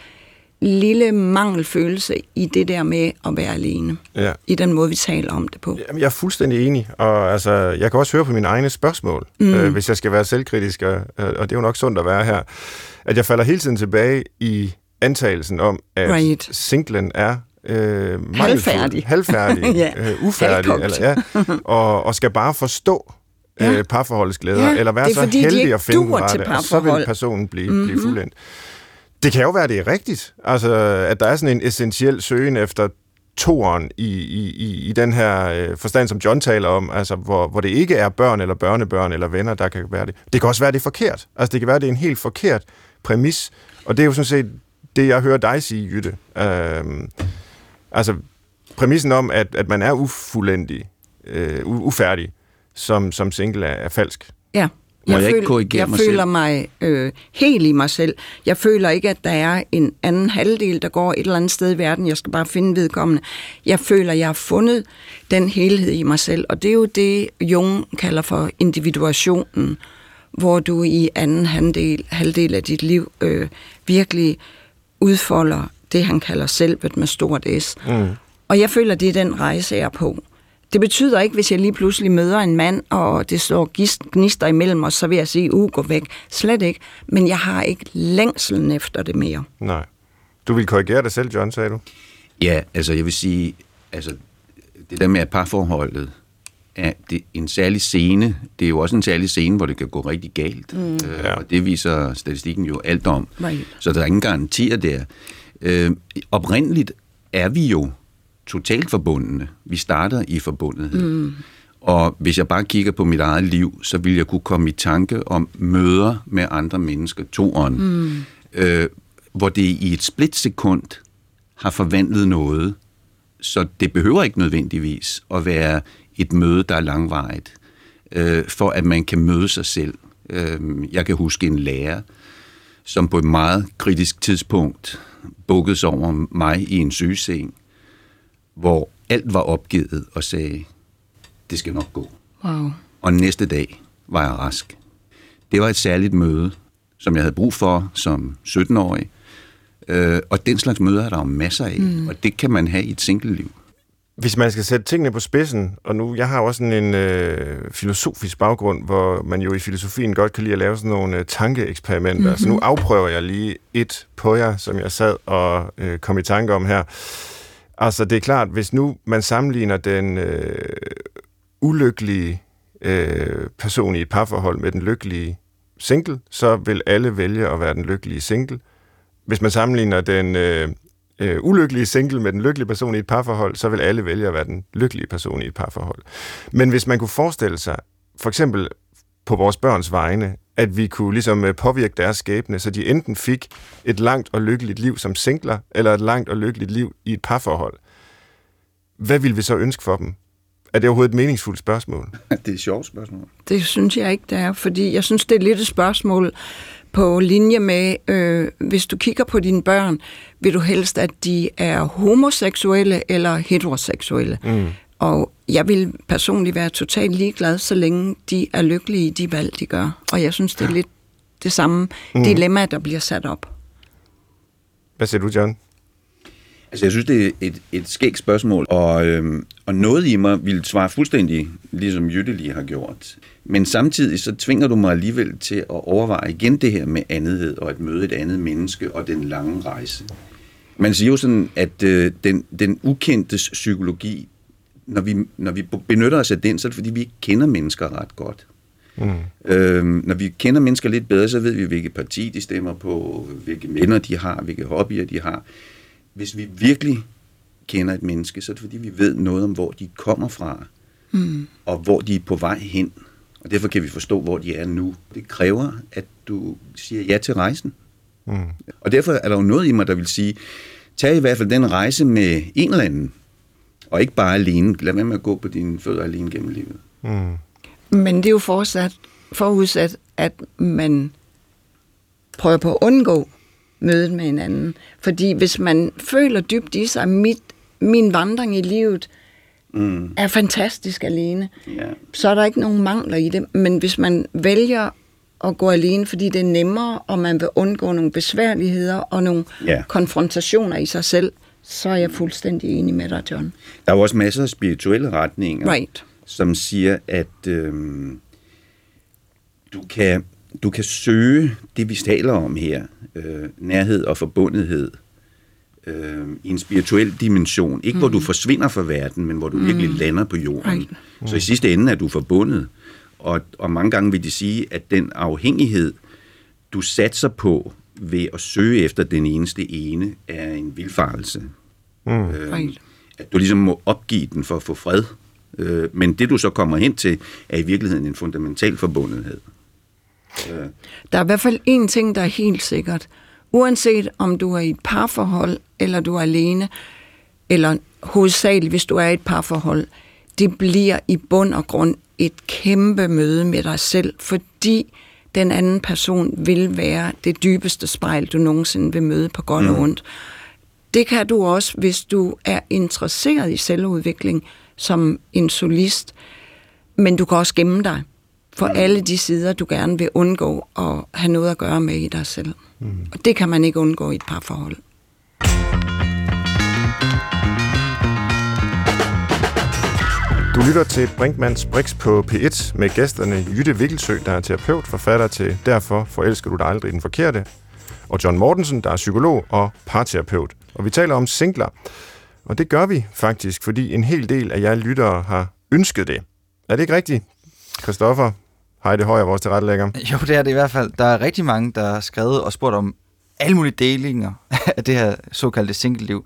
lille mangelfølelse i det der med at være alene. Ja. I den måde, vi taler om det på. Jamen, jeg er fuldstændig enig, og altså, jeg kan også høre på mine egne spørgsmål, mm. øh, hvis jeg skal være selvkritisk, og, og det er jo nok sundt at være her, at jeg falder hele tiden tilbage i antagelsen om, at right. singlen er øh, halvfærdig, halvfærdig ja. øh, ufærdig, eller, ja, og, og skal bare forstå ja. øh, parforholdets glæder, ja, eller være så fordi, heldig at finde den rette, og så vil personen blive, mm-hmm. blive fuldendt. Det kan jo være, det er rigtigt. Altså, at der er sådan en essentiel søgen efter toren i, i, i den her øh, forstand, som John taler om, altså hvor, hvor det ikke er børn eller børnebørn eller venner, der kan være det. Det kan også være, det er forkert. Altså det kan være, det er en helt forkert præmis, og det er jo sådan set det, jeg hører dig sige, Jytte. Øh, altså præmissen om, at, at man er ufuldendig, øh, ufærdig, som, som single er, er falsk. Ja. Må jeg, jeg ikke korrigere jeg mig føler selv? mig øh, helt i mig selv. Jeg føler ikke, at der er en anden halvdel, der går et eller andet sted i verden. Jeg skal bare finde vedkommende. Jeg føler, at jeg har fundet den helhed i mig selv. Og det er jo det, Jung kalder for individuationen, hvor du i anden halvdel, halvdel af dit liv øh, virkelig udfolder det, han kalder selvet med stort S. Mm. Og jeg føler, det er den rejse, jeg er på. Det betyder ikke, hvis jeg lige pludselig møder en mand, og det står gnister imellem os, så vil jeg sige, uh, gå væk. Slet ikke. Men jeg har ikke længselen efter det mere. Nej. Du vil korrigere dig selv, John, sagde du? Ja, altså jeg vil sige, altså det der med at parforholdet er det en særlig scene. Det er jo også en særlig scene, hvor det kan gå rigtig galt. Mm. Øh, ja. Og det viser statistikken jo alt om. Right. Så der er ingen garantier der. Øh, oprindeligt er vi jo totalt forbundne. Vi starter i forbundethed. Mm. Og hvis jeg bare kigger på mit eget liv, så vil jeg kunne komme i tanke om møder med andre mennesker, toeren, mm. øh, hvor det i et splitsekund har forvandlet noget. Så det behøver ikke nødvendigvis at være et møde, der er langvarigt, øh, for at man kan møde sig selv. Øh, jeg kan huske en lærer, som på et meget kritisk tidspunkt bukkede sig over mig i en sygeseng, hvor alt var opgivet og sagde, det skal nok gå. Wow. Og næste dag var jeg rask. Det var et særligt møde, som jeg havde brug for som 17-årig. Øh, og den slags møder er der jo masser af, mm. og det kan man have i et single-liv. Hvis man skal sætte tingene på spidsen, og nu, jeg har også sådan en øh, filosofisk baggrund, hvor man jo i filosofien godt kan lide at lave sådan nogle øh, tankeeksperimenter. Mm-hmm. Så nu afprøver jeg lige et på jer, som jeg sad og øh, kom i tanke om her. Altså, det er klart, hvis nu man sammenligner den øh, ulykkelige øh, person i et parforhold med den lykkelige single, så vil alle vælge at være den lykkelige single. Hvis man sammenligner den øh, øh, ulykkelige single med den lykkelige person i et parforhold, så vil alle vælge at være den lykkelige person i et parforhold. Men hvis man kunne forestille sig, for eksempel på vores børns vegne, at vi kunne ligesom øh, påvirke deres skæbne, så de enten fik et langt og lykkeligt liv som singler, eller et langt og lykkeligt liv i et parforhold. Hvad vil vi så ønske for dem? Er det overhovedet et meningsfuldt spørgsmål? Det er et sjovt spørgsmål. Det synes jeg ikke, det er, fordi jeg synes, det er lidt et spørgsmål på linje med, øh, hvis du kigger på dine børn, vil du helst, at de er homoseksuelle eller heteroseksuelle? Mm. Og jeg vil personligt være totalt ligeglad, så længe de er lykkelige i de valg, de gør. Og jeg synes, det er lidt det samme mm. dilemma, der bliver sat op. Hvad siger du, John? Altså, jeg synes, det er et, et skægt spørgsmål, og, øhm, og noget i mig vil svare fuldstændig, ligesom Jytte lige har gjort. Men samtidig så tvinger du mig alligevel til at overveje igen det her med andethed og at møde et andet menneske og den lange rejse. Man siger jo sådan, at øh, den, den ukendtes psykologi, når vi, når vi benytter os af den, så er det fordi, vi ikke kender mennesker ret godt. Mm. Øhm, når vi kender mennesker lidt bedre, så ved vi, hvilket parti de stemmer på, hvilke venner de har, hvilke hobbyer de har. Hvis vi virkelig kender et menneske, så er det fordi, vi ved noget om, hvor de kommer fra, mm. og hvor de er på vej hen. Og derfor kan vi forstå, hvor de er nu. Det kræver, at du siger ja til rejsen. Mm. Og derfor er der jo noget i mig, der vil sige, tag i hvert fald den rejse med en eller anden, og ikke bare alene. Lad være med at gå på dine fødder alene gennem livet. Mm. Men det er jo fortsat, forudsat, at man prøver på at undgå mødet med hinanden. Fordi hvis man føler dybt i sig, mit, min vandring i livet mm. er fantastisk alene, yeah. så er der ikke nogen mangler i det. Men hvis man vælger at gå alene, fordi det er nemmere, og man vil undgå nogle besværligheder og nogle yeah. konfrontationer i sig selv, så er jeg fuldstændig enig med dig, John. Der er jo også masser af spirituelle retninger, right. som siger, at øhm, du, kan, du kan søge det, vi taler om her, øh, nærhed og forbundethed, øh, i en spirituel dimension. Ikke mm. hvor du mm. forsvinder fra verden, men hvor du mm. virkelig lander på jorden. Right. Mm. Så i sidste ende er du forbundet. Og, og mange gange vil de sige, at den afhængighed, du satser på ved at søge efter den eneste ene, er en vilfarelse. Mm. Øh, right. At du ligesom må opgive den for at få fred. Øh, men det du så kommer hen til, er i virkeligheden en fundamental forbundethed. Øh. Der er i hvert fald en ting, der er helt sikkert. Uanset om du er i et parforhold, eller du er alene, eller hovedsageligt, hvis du er i et parforhold, det bliver i bund og grund et kæmpe møde med dig selv, fordi den anden person vil være det dybeste spejl, du nogensinde vil møde på godt mm. og ondt. Det kan du også, hvis du er interesseret i selvudvikling som en solist, men du kan også gemme dig for mm. alle de sider, du gerne vil undgå at have noget at gøre med i dig selv. Mm. Og det kan man ikke undgå i et parforhold. Du lytter til Brinkmanns Brix på P1 med gæsterne Jytte Vikkelsø, der er terapeut, forfatter til Derfor forelsker du dig aldrig den forkerte, og John Mortensen, der er psykolog og parterapeut. Og vi taler om singler. Og det gør vi faktisk, fordi en hel del af jer lyttere har ønsket det. Er det ikke rigtigt, Christoffer? Heidi Højer, vores tilrettelægger. Jo, det er det i hvert fald. Der er rigtig mange, der har skrevet og spurgt om alle mulige delinger af det her såkaldte single-liv.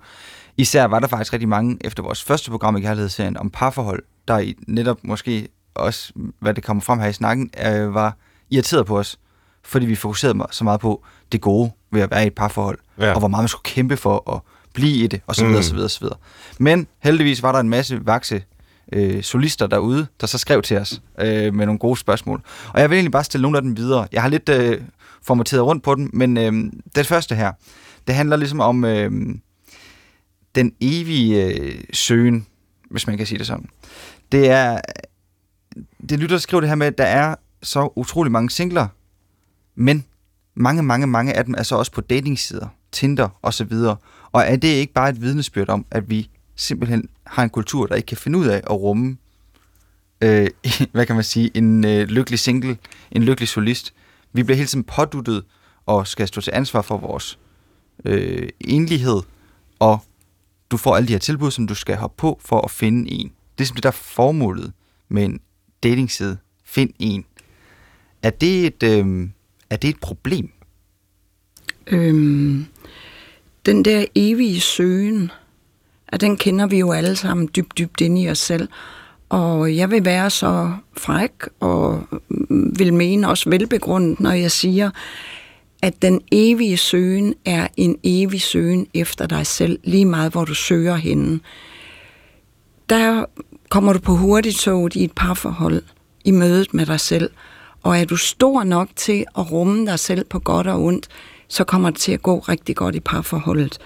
Især var der faktisk rigtig mange efter vores første program i Kærlighedsserien om parforhold, der i netop måske også, hvad det kommer frem her i snakken, øh, var irriteret på os, fordi vi fokuserede så meget på det gode ved at være i et parforhold, ja. og hvor meget man skulle kæmpe for at blive i det, og så videre, mm. så videre, så videre. Men heldigvis var der en masse vakse øh, solister derude, der så skrev til os øh, med nogle gode spørgsmål. Og jeg vil egentlig bare stille nogle af dem videre. Jeg har lidt øh, formateret rundt på dem, men øh, det første her, det handler ligesom om øh, den evige øh, søgen, hvis man kan sige det sådan. Det er, det lytter skriver det her med, at der er så utrolig mange singler, men mange, mange, mange af dem er så også på datingsider, Tinder osv. Og er det ikke bare et vidnesbyrd om, at vi simpelthen har en kultur, der ikke kan finde ud af at rumme, øh, hvad kan man sige, en øh, lykkelig single, en lykkelig solist. Vi bliver hele tiden påduttet og skal stå til ansvar for vores øh, enlighed, og du får alle de her tilbud, som du skal hoppe på for at finde en. Det er simpelthen der er formålet med en datingside. Find en. Er det et, øh, er det et problem? Øhm, den der evige søgen, at den kender vi jo alle sammen dybt, dybt inde i os selv. Og jeg vil være så fræk og vil mene også velbegrundet, når jeg siger, at den evige søgen er en evig søgen efter dig selv, lige meget hvor du søger henne. Der kommer du på hurtigtoget i et parforhold, i mødet med dig selv, og er du stor nok til at rumme dig selv på godt og ondt, så kommer det til at gå rigtig godt i parforholdet.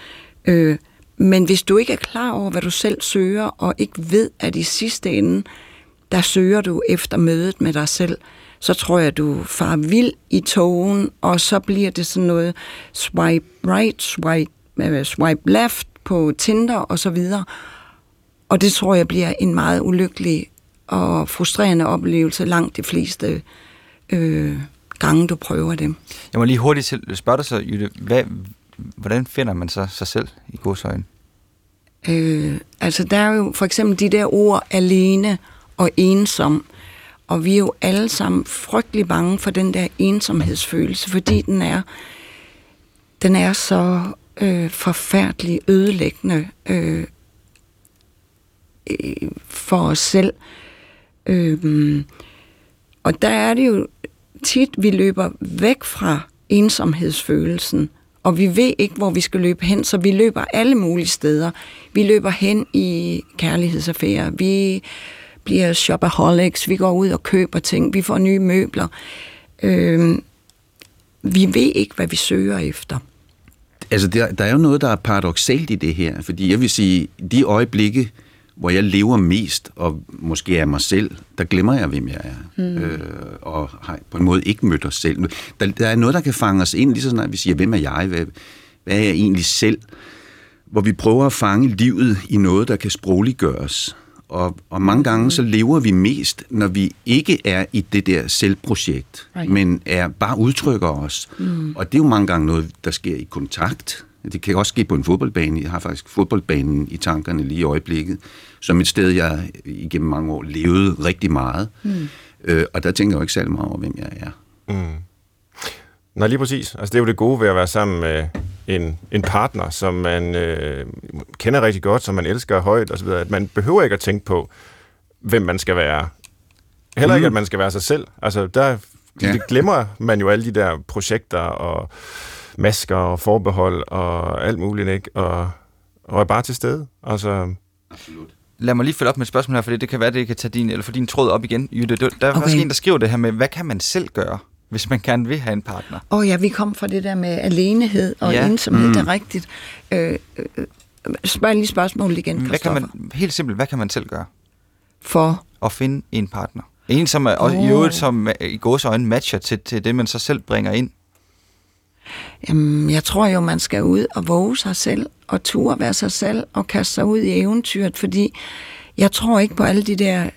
Øh, men hvis du ikke er klar over, hvad du selv søger, og ikke ved, at i sidste ende, der søger du efter mødet med dig selv, så tror jeg, du far vild i togen, og så bliver det sådan noget swipe right, swipe, uh, swipe left på Tinder og så videre. Og det tror jeg bliver en meget ulykkelig og frustrerende oplevelse langt de fleste øh, gange, du prøver det. Jeg må lige hurtigt til, spørge dig så, Jytte, hvad, hvordan finder man så sig selv i godsøjen? Øh, altså, der er jo for eksempel de der ord alene og ensom. Og vi er jo alle sammen frygtelig bange for den der ensomhedsfølelse, fordi den er, den er så øh, forfærdelig ødelæggende øh, øh, for os selv. Øh, og der er det jo tit, vi løber væk fra ensomhedsfølelsen, og vi ved ikke, hvor vi skal løbe hen, så vi løber alle mulige steder. Vi løber hen i kærlighedsaffærer, vi bliver shopaholics, vi går ud og køber ting, vi får nye møbler. Øh, vi ved ikke, hvad vi søger efter. Altså, der, der er jo noget, der er paradoxalt i det her, fordi jeg vil sige, de øjeblikke, hvor jeg lever mest, og måske er mig selv, der glemmer jeg, hvem jeg er. Mm. Øh, og har på en måde ikke mødt os selv. Der, der er noget, der kan fange os ind, lige så snart vi siger, hvem er jeg? Hvad, hvad er jeg egentlig selv? Hvor vi prøver at fange livet i noget, der kan sprogliggøres. Og, og mange gange så lever vi mest, når vi ikke er i det der selvprojekt, right. men er bare udtrykker os. Mm. Og det er jo mange gange noget, der sker i kontakt. Det kan også ske på en fodboldbane. Jeg har faktisk fodboldbanen i tankerne lige i øjeblikket, som et sted, jeg igennem mange år levede rigtig meget. Mm. Øh, og der tænker jeg jo ikke særlig meget over, hvem jeg er. Mm. Nej, lige præcis. Altså, det er jo det gode ved at være sammen med en, en partner, som man øh, kender rigtig godt, som man elsker højt osv., at man behøver ikke at tænke på, hvem man skal være. Heller ikke, mm. at man skal være sig selv. Altså, der ja. det glemmer man jo alle de der projekter og masker og forbehold og alt muligt, ikke? Og, og er bare til stede. Altså, Absolut. Lad mig lige følge op med et spørgsmål her, fordi det kan være, det kan tage din, eller få din tråd op igen. Jytte, der er okay. faktisk en, der skriver det her med, hvad kan man selv gøre? hvis man gerne vil have en partner. Åh oh ja, vi kom fra det der med alenehed og ja. ensomhed, mm. det er rigtigt. Øh, øh, spørg lige spørgsmålet igen, hvad kan man, Helt simpelt, hvad kan man selv gøre? For? At finde en partner. En, som er, oh. i øvrigt som i gås øjne matcher til, til det, man så selv bringer ind. Jamen, jeg tror jo, man skal ud og våge sig selv, og turde være sig selv, og kaste sig ud i eventyret, fordi jeg tror ikke på alle de der...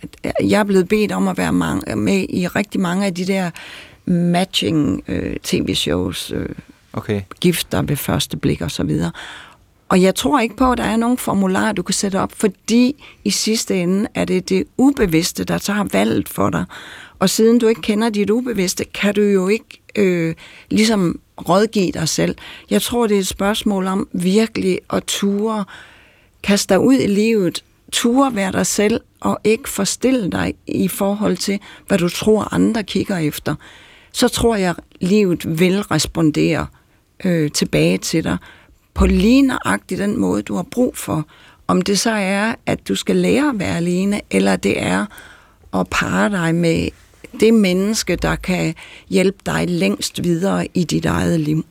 Jeg er blevet bedt om at være med i rigtig mange af de der matching øh, tv-shows, øh, okay. gifter ved første blik og så videre. Og jeg tror ikke på, at der er nogen formular, du kan sætte op, fordi i sidste ende er det det ubevidste, der tager valget for dig. Og siden du ikke kender dit ubevidste, kan du jo ikke øh, ligesom rådgive dig selv. Jeg tror, det er et spørgsmål om virkelig at ture, kaste dig ud i livet, ture være dig selv, og ikke forstille dig i forhold til, hvad du tror, andre kigger efter så tror jeg, livet vil respondere øh, tilbage til dig på lige nøjagtigt den måde, du har brug for. Om det så er, at du skal lære at være alene, eller det er at parre dig med det menneske, der kan hjælpe dig længst videre i dit eget liv.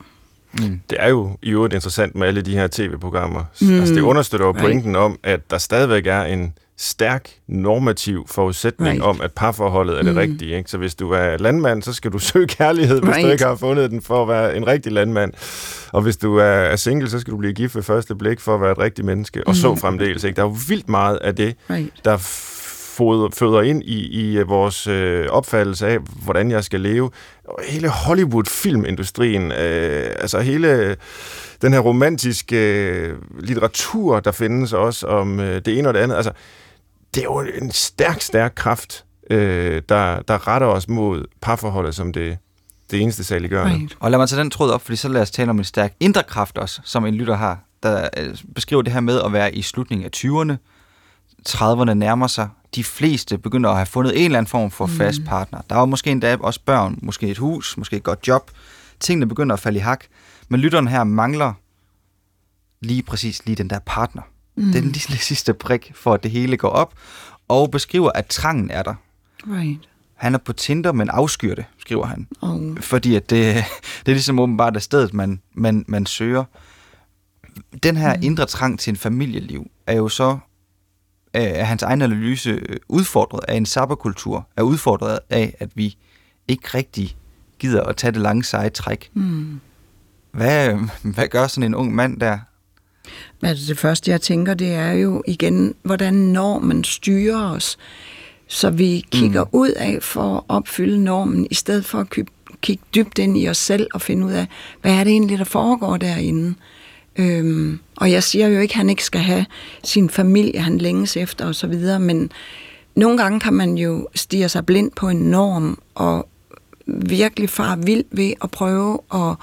Mm. Det er jo i øvrigt interessant med alle de her tv-programmer. Mm. Altså, det understøtter jo pointen right. om, at der stadigvæk er en stærk normativ forudsætning Right. om, at parforholdet er det Mm. rigtige. Ikke? Så hvis du er landmand, så skal du søge kærlighed, hvis Right. du ikke har fundet den for at være en rigtig landmand. Og hvis du er single, så skal du blive gift ved første blik for at være et rigtigt menneske. Og så Mm. fremdeles. Ikke? Der er jo vildt meget af det, Right. der føder, føder ind i, i øh, vores øh, opfattelse af, hvordan jeg skal leve. Og hele Hollywood-filmindustrien, øh, altså hele den her romantiske øh, litteratur, der findes også om øh, det ene og det andet. Altså, det er jo en stærk, stærk kraft, øh, der, der retter os mod parforholdet som det, det eneste saliggørende. Right. Og lad mig tage den tråd op, fordi så lad os tale om en stærk indre kraft også, som en lytter har, der øh, beskriver det her med at være i slutningen af 20'erne. 30'erne nærmer sig. De fleste begynder at have fundet en eller anden form for fast partner. Der var måske endda også børn, måske et hus, måske et godt job. Tingene begynder at falde i hak. Men lytteren her mangler lige præcis lige den der partner. Mm. Den lille sidste prik, for at det hele går op. Og beskriver, at trangen er der. Right. Han er på Tinder, men afskyr det, skriver han. Og Fordi at det, det er ligesom åbenbart af stedet, man, man, man søger. Den her mm. indre trang til en familieliv er jo så af hans egen analyse øh, udfordret af en sabberkultur, er udfordret af, at vi ikke rigtig gider at tage det lange seje træk. mm. Hvad, hvad gør sådan en ung mand der? Altså det første, jeg tænker, det er jo igen, hvordan normen styrer os, så vi kigger mm. ud af for at opfylde normen, i stedet for at kigge dybt ind i os selv og finde ud af, hvad er det egentlig, der foregår derinde. Øhm, og jeg siger jo ikke, at han ikke skal have sin familie, han længes efter og så videre, men nogle gange kan man jo stige sig blind på en norm og virkelig far vild ved at prøve at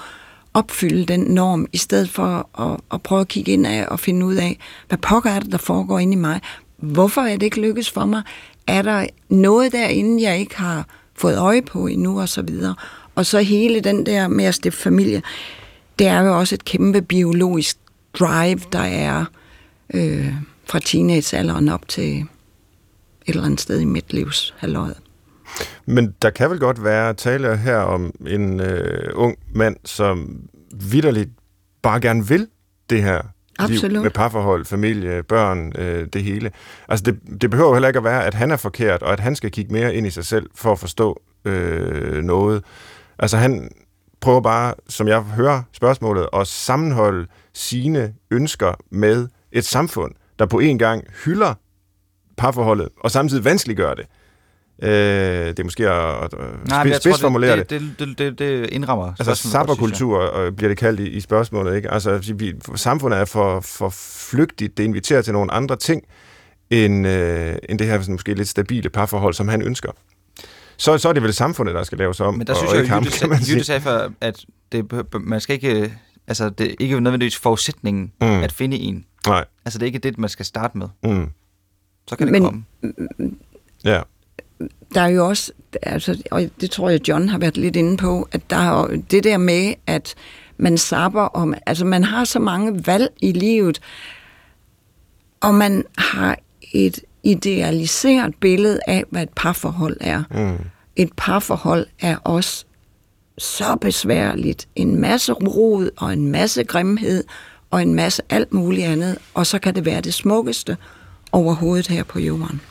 opfylde den norm, i stedet for at, at prøve at kigge ind af og finde ud af, hvad pokker er det, der foregår inde i mig? Hvorfor er det ikke lykkes for mig? Er der noget derinde, jeg ikke har fået øje på endnu, og så videre? Og så hele den der med at stifte familie, det er jo også et kæmpe biologisk drive, der er øh, fra teenagealderen op til et eller andet sted i midtlivshalvøjet. Men der kan vel godt være tale her om en øh, ung mand, som vidderligt bare gerne vil det her liv Absolut. med parforhold, familie, børn, øh, det hele. Altså det, det behøver heller ikke at være, at han er forkert, og at han skal kigge mere ind i sig selv for at forstå øh, noget. Altså han prøver bare, som jeg hører spørgsmålet, at sammenholde sine ønsker med et samfund, der på en gang hylder parforholdet, og samtidig vanskeliggør det. Øh, det er måske at, at Nej, men jeg spidsformulere det, det, det, det, det indrammer. Altså sabberkultur øh, bliver det kaldt i, i spørgsmålet, ikke? Altså vi, samfundet er for, for flygtigt, det inviterer til nogle andre ting, end, øh, end det her sådan, måske lidt stabile parforhold, som han ønsker. Så, så er det vel samfundet, der skal laves om, Men der og, synes og jeg, ikke ham, Jytte, sagde, Jytte sige. sagde før, at det, man skal ikke, øh, altså det er ikke nødvendigvis forudsætningen Mm. at finde en. Nej. Altså det er ikke det, man skal starte med. Mm. Så kan det Men- komme. Ja. der er jo også, altså, og det tror jeg, John har været lidt inde på, at der er det der med, at man sapper om, altså man har så mange valg i livet, og man har et idealiseret billede af, hvad et parforhold er. Mm. Et parforhold er også så besværligt. En masse rod og en masse grimhed og en masse alt muligt andet, og så kan det være det smukkeste overhovedet her på jorden.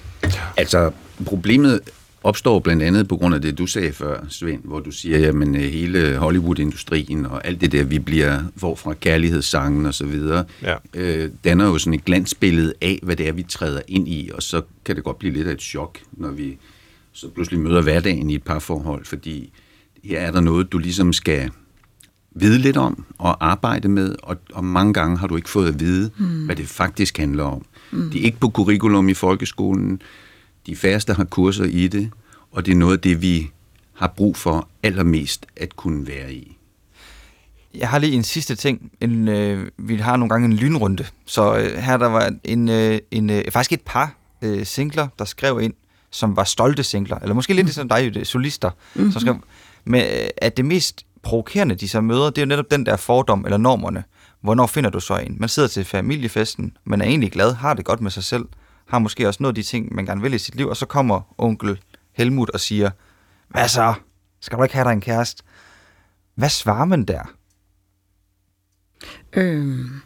Altså, problemet opstår blandt andet på grund af det, du sagde før, Svend, hvor du siger, jamen øh, hele Hollywood-industrien og alt det der, vi bliver, hvor fra kærlighedssangen og så videre, Ja. øh, danner jo sådan et glansbillede af, hvad det er, vi træder ind i, og så kan det godt blive lidt af et chok, når vi så pludselig møder hverdagen i et parforhold, fordi her er der noget, du ligesom skal vide lidt om og arbejde med, og, og mange gange har du ikke fået at vide, mm. hvad det faktisk handler om. Mm. Det er ikke på curriculum i folkeskolen, de færreste har kurser i det, og det er noget af det, vi har brug for allermest at kunne være i. Jeg har lige en sidste ting. En, øh, vi har nogle gange en lynrunde. Så øh, her der var en, øh, en øh, faktisk et par øh, singler, der skrev ind, som var stolte singler, eller måske lidt ligesom dig, det, solister, mm-hmm. som skrev, men øh, at det mest provokerende, de så møder, det er jo netop den der fordom eller normerne. Hvornår finder du så en? Man sidder til familiefesten, man er egentlig glad, har det godt med sig selv, har måske også noget af de ting, man gerne vil i sit liv, og så kommer onkel Helmut og siger, hvad så? Skal du ikke have dig en kæreste? Hvad svarer man der? Øhm,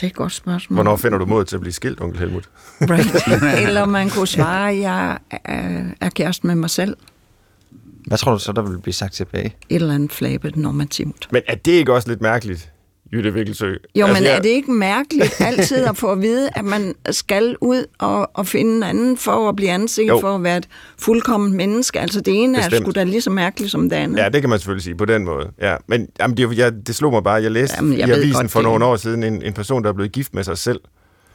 Det er et godt spørgsmål. Hvornår finder du mod til at blive skilt, onkel Helmut? Right. Eller man kunne svare, at jeg er, er kæreste med mig selv. Hvad tror du så, der vil blive sagt tilbage? Et eller andet flabet normativt. Men er det ikke også lidt mærkeligt, Jytte Vikkelsø? Jo, altså, men jeg- er det ikke mærkeligt altid at få at vide, at man skal ud og, og finde en anden for at blive anset Jo. for at være et fuldkommen menneske? Altså det ene Bestemt. er sgu da lige så mærkeligt som det andet. Ja, det kan man selvfølgelig sige på den måde. Ja, men jamen, det, jo- jeg, det slog mig bare, jeg læste Jamen, jeg i avisen godt, for nogle år siden en, en person, der er blevet gift med sig selv.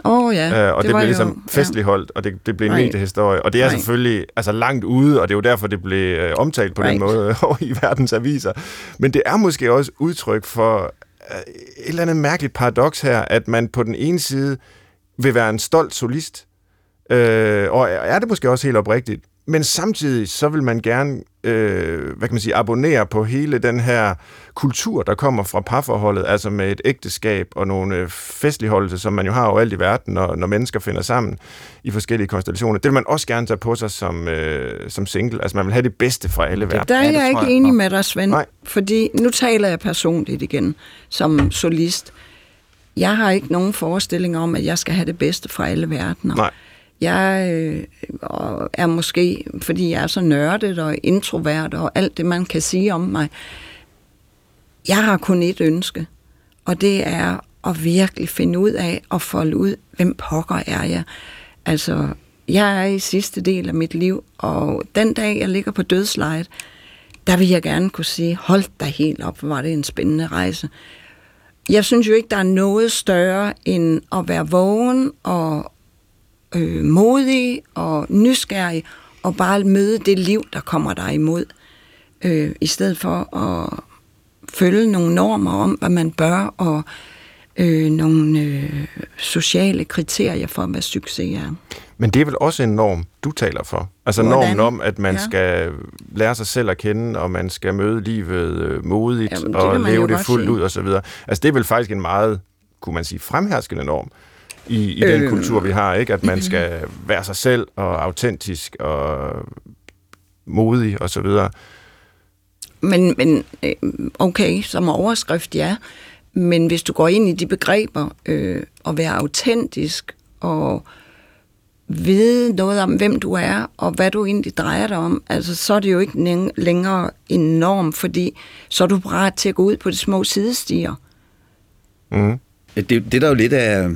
Åh oh, ja, Øh, og det, det blev jo- ligesom festligholdt, og det, det blev en Right. mediehistorie. Og det er Right. selvfølgelig altså langt ude, og det er jo derfor, det blev øh, omtalt på den Right. måde over i verdens aviser. Men det er måske også udtryk for Øh, et eller andet mærkeligt paradoks her, at man på den ene side vil være en stolt solist, øh, og er det måske også helt oprigtigt, men samtidig så vil man gerne, øh, hvad kan man sige, abonnere på hele den her kultur, der kommer fra parforholdet, altså med et ægteskab og nogle øh, festligholdelser, som man jo har overalt i verden, når, når mennesker finder sammen i forskellige konstellationer. Det vil man også gerne tage på sig som, øh, som single. Altså man vil have det bedste fra alle verdener. Der er jeg ikke jeg. enig med dig, Svend, Nej. fordi nu taler jeg personligt igen som solist. Jeg har ikke nogen forestilling om, at jeg skal have det bedste fra alle verdener. Nej. Jeg øh, er måske, fordi jeg er så nørdet og introvert og alt det, man kan sige om mig, jeg har kun et ønske, og det er at virkelig finde ud af og folde ud, hvem pokker er jeg. Altså, jeg er i sidste del af mit liv, og den dag, jeg ligger på dødslejet, der vil jeg gerne kunne sige, hold dig helt op, hvor var det en spændende rejse. Jeg synes jo ikke, der er noget større end at være vågen og øh, modig og nysgerrig og bare møde det liv, der kommer dig imod, øh, i stedet for at følge nogle normer om, hvad man bør, og øh, nogle øh, sociale kriterier for, hvad succes er. Men det er vel også en norm, du taler for? Altså Hvordan? normen om, at man Ja. skal lære sig selv at kende, og man skal møde livet øh, modigt, Jamen, det og leve det fuldt sige. ud, og så videre. Altså det er vel faktisk en meget, kunne man sige, fremherskende norm i, i den Øh. kultur, vi har, ikke? At man skal være sig selv, og autentisk, og modig, og så videre. Men, men øh, okay, som overskrift, ja. Men hvis du går ind i de begreber, øh, at være autentisk og vide noget om, hvem du er, og hvad du egentlig drejer dig om, altså, så er det jo ikke læng- længere en norm, fordi så er du parat til at gå ud på de små sidestier. Mm. Det, det der er jo lidt af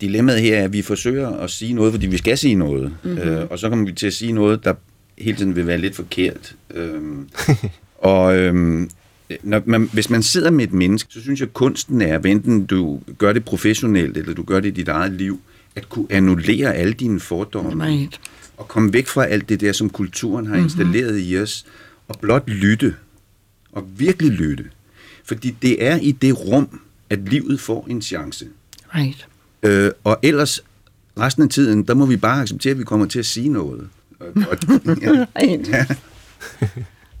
dilemmaet her, er, at vi forsøger at sige noget, fordi vi skal sige noget. Mhm. Mm-hmm. Øh, og så kommer vi til at sige noget, der hele tiden vil være lidt forkert. Øhm, og øhm, når man, hvis man sidder med et menneske, så synes jeg, at kunsten er, hvad enten du gør det professionelt, eller du gør det i dit eget liv, at kunne annullere alle dine fordomme. Right. Og komme væk fra alt det der, som kulturen har installeret i os, og blot lytte. Og virkelig lytte. Fordi det er i det rum, at livet får en chance. Right. Øh, og ellers, resten af tiden, der må vi bare acceptere, at vi kommer til at sige noget. Og, ja.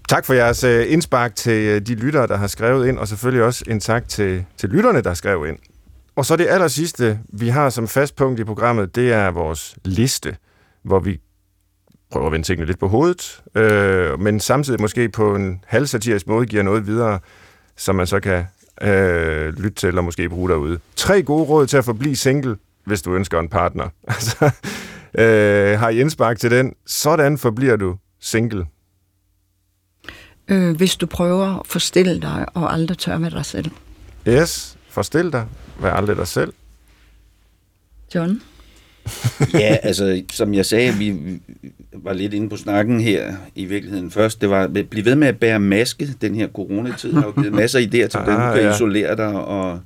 Tak for jeres øh, indspark til øh, de lyttere, der har skrevet ind, og selvfølgelig også en tak til, til lytterne, der skrev ind. Og så det aller sidste, vi har som fast punkt i programmet, det er vores liste, hvor vi prøver at vende tingene lidt på hovedet, øh, men samtidig måske på en halvsatirisk måde giver noget videre, som man så kan øh, lytte til og måske bruge derude. Tre gode råd til at forblive single, hvis du ønsker en partner. Altså, øh, har I indspark til den? Sådan forbliver du single. Øh, hvis du prøver at forstille dig og aldrig tør med dig selv. Yes, forestil dig. Vær aldrig dig selv. John? Ja, altså, som jeg sagde, vi var lidt inde på snakken her i virkeligheden først. Det var at blive ved med at bære maske. Den her coronatid har jo givet masser af idéer til, hvordan du Ah, kan ja. isolere dig. Og,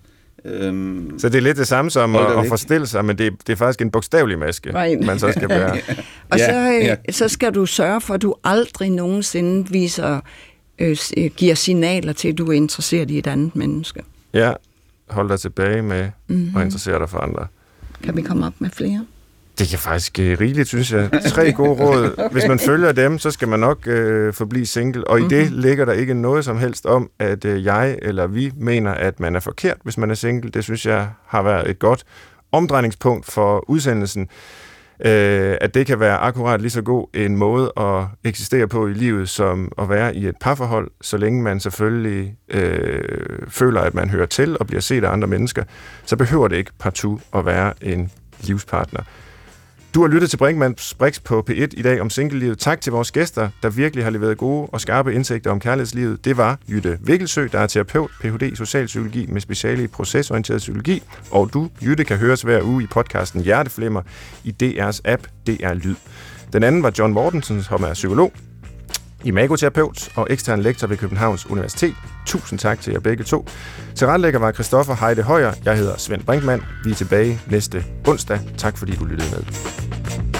øhm, Så det er lidt det samme som at, at væk. forestille sig, men det, det er faktisk en bogstavelig maske, Right. man så skal bære. Og Ja, så, øh, ja. så skal du sørge for, at du aldrig nogensinde viser, øh, øh, giver signaler til, at du er interesseret i et andet menneske. Ja, hold dig tilbage med Mhm. mm-hmm. at interessere dig for andre. Kan vi komme op med flere? Det kan faktisk øh, rigeligt, synes jeg. Tre gode råd. Hvis man følger dem, så skal man nok øh, forblive single. Og i det ligger der ikke noget som helst om, at øh, jeg eller vi mener, at man er forkert, hvis man er single. Det synes jeg har været et godt omdrejningspunkt for udsendelsen øh, at det kan være akkurat lige så god en måde at eksistere på i livet, som at være i et parforhold, så længe man selvfølgelig øh, føler, at man hører til og bliver set af andre mennesker, så behøver det ikke partout at være en livspartner. Du har lyttet til Brinkmanns Brix på P1 i dag om singlelivet. Tak til vores gæster, der virkelig har leveret gode og skarpe indsigter om kærlighedslivet. Det var Jytte Vikkelsø, der er terapeut, Ph.D. i socialpsykologi med speciale i procesorienteret psykologi. Og du, Jytte, kan høres hver uge i podcasten Hjerteflimmer i DR's app DR Lyd. Den anden var John Mortensen, som er psykolog, imagoterapeut og ekstern lektor ved Københavns Universitet. Tusind tak til jer begge to. Til retlægger var Christoffer Heide Højer. Jeg hedder Svend Brinkmann. Vi er tilbage næste onsdag. Tak fordi du lyttede med.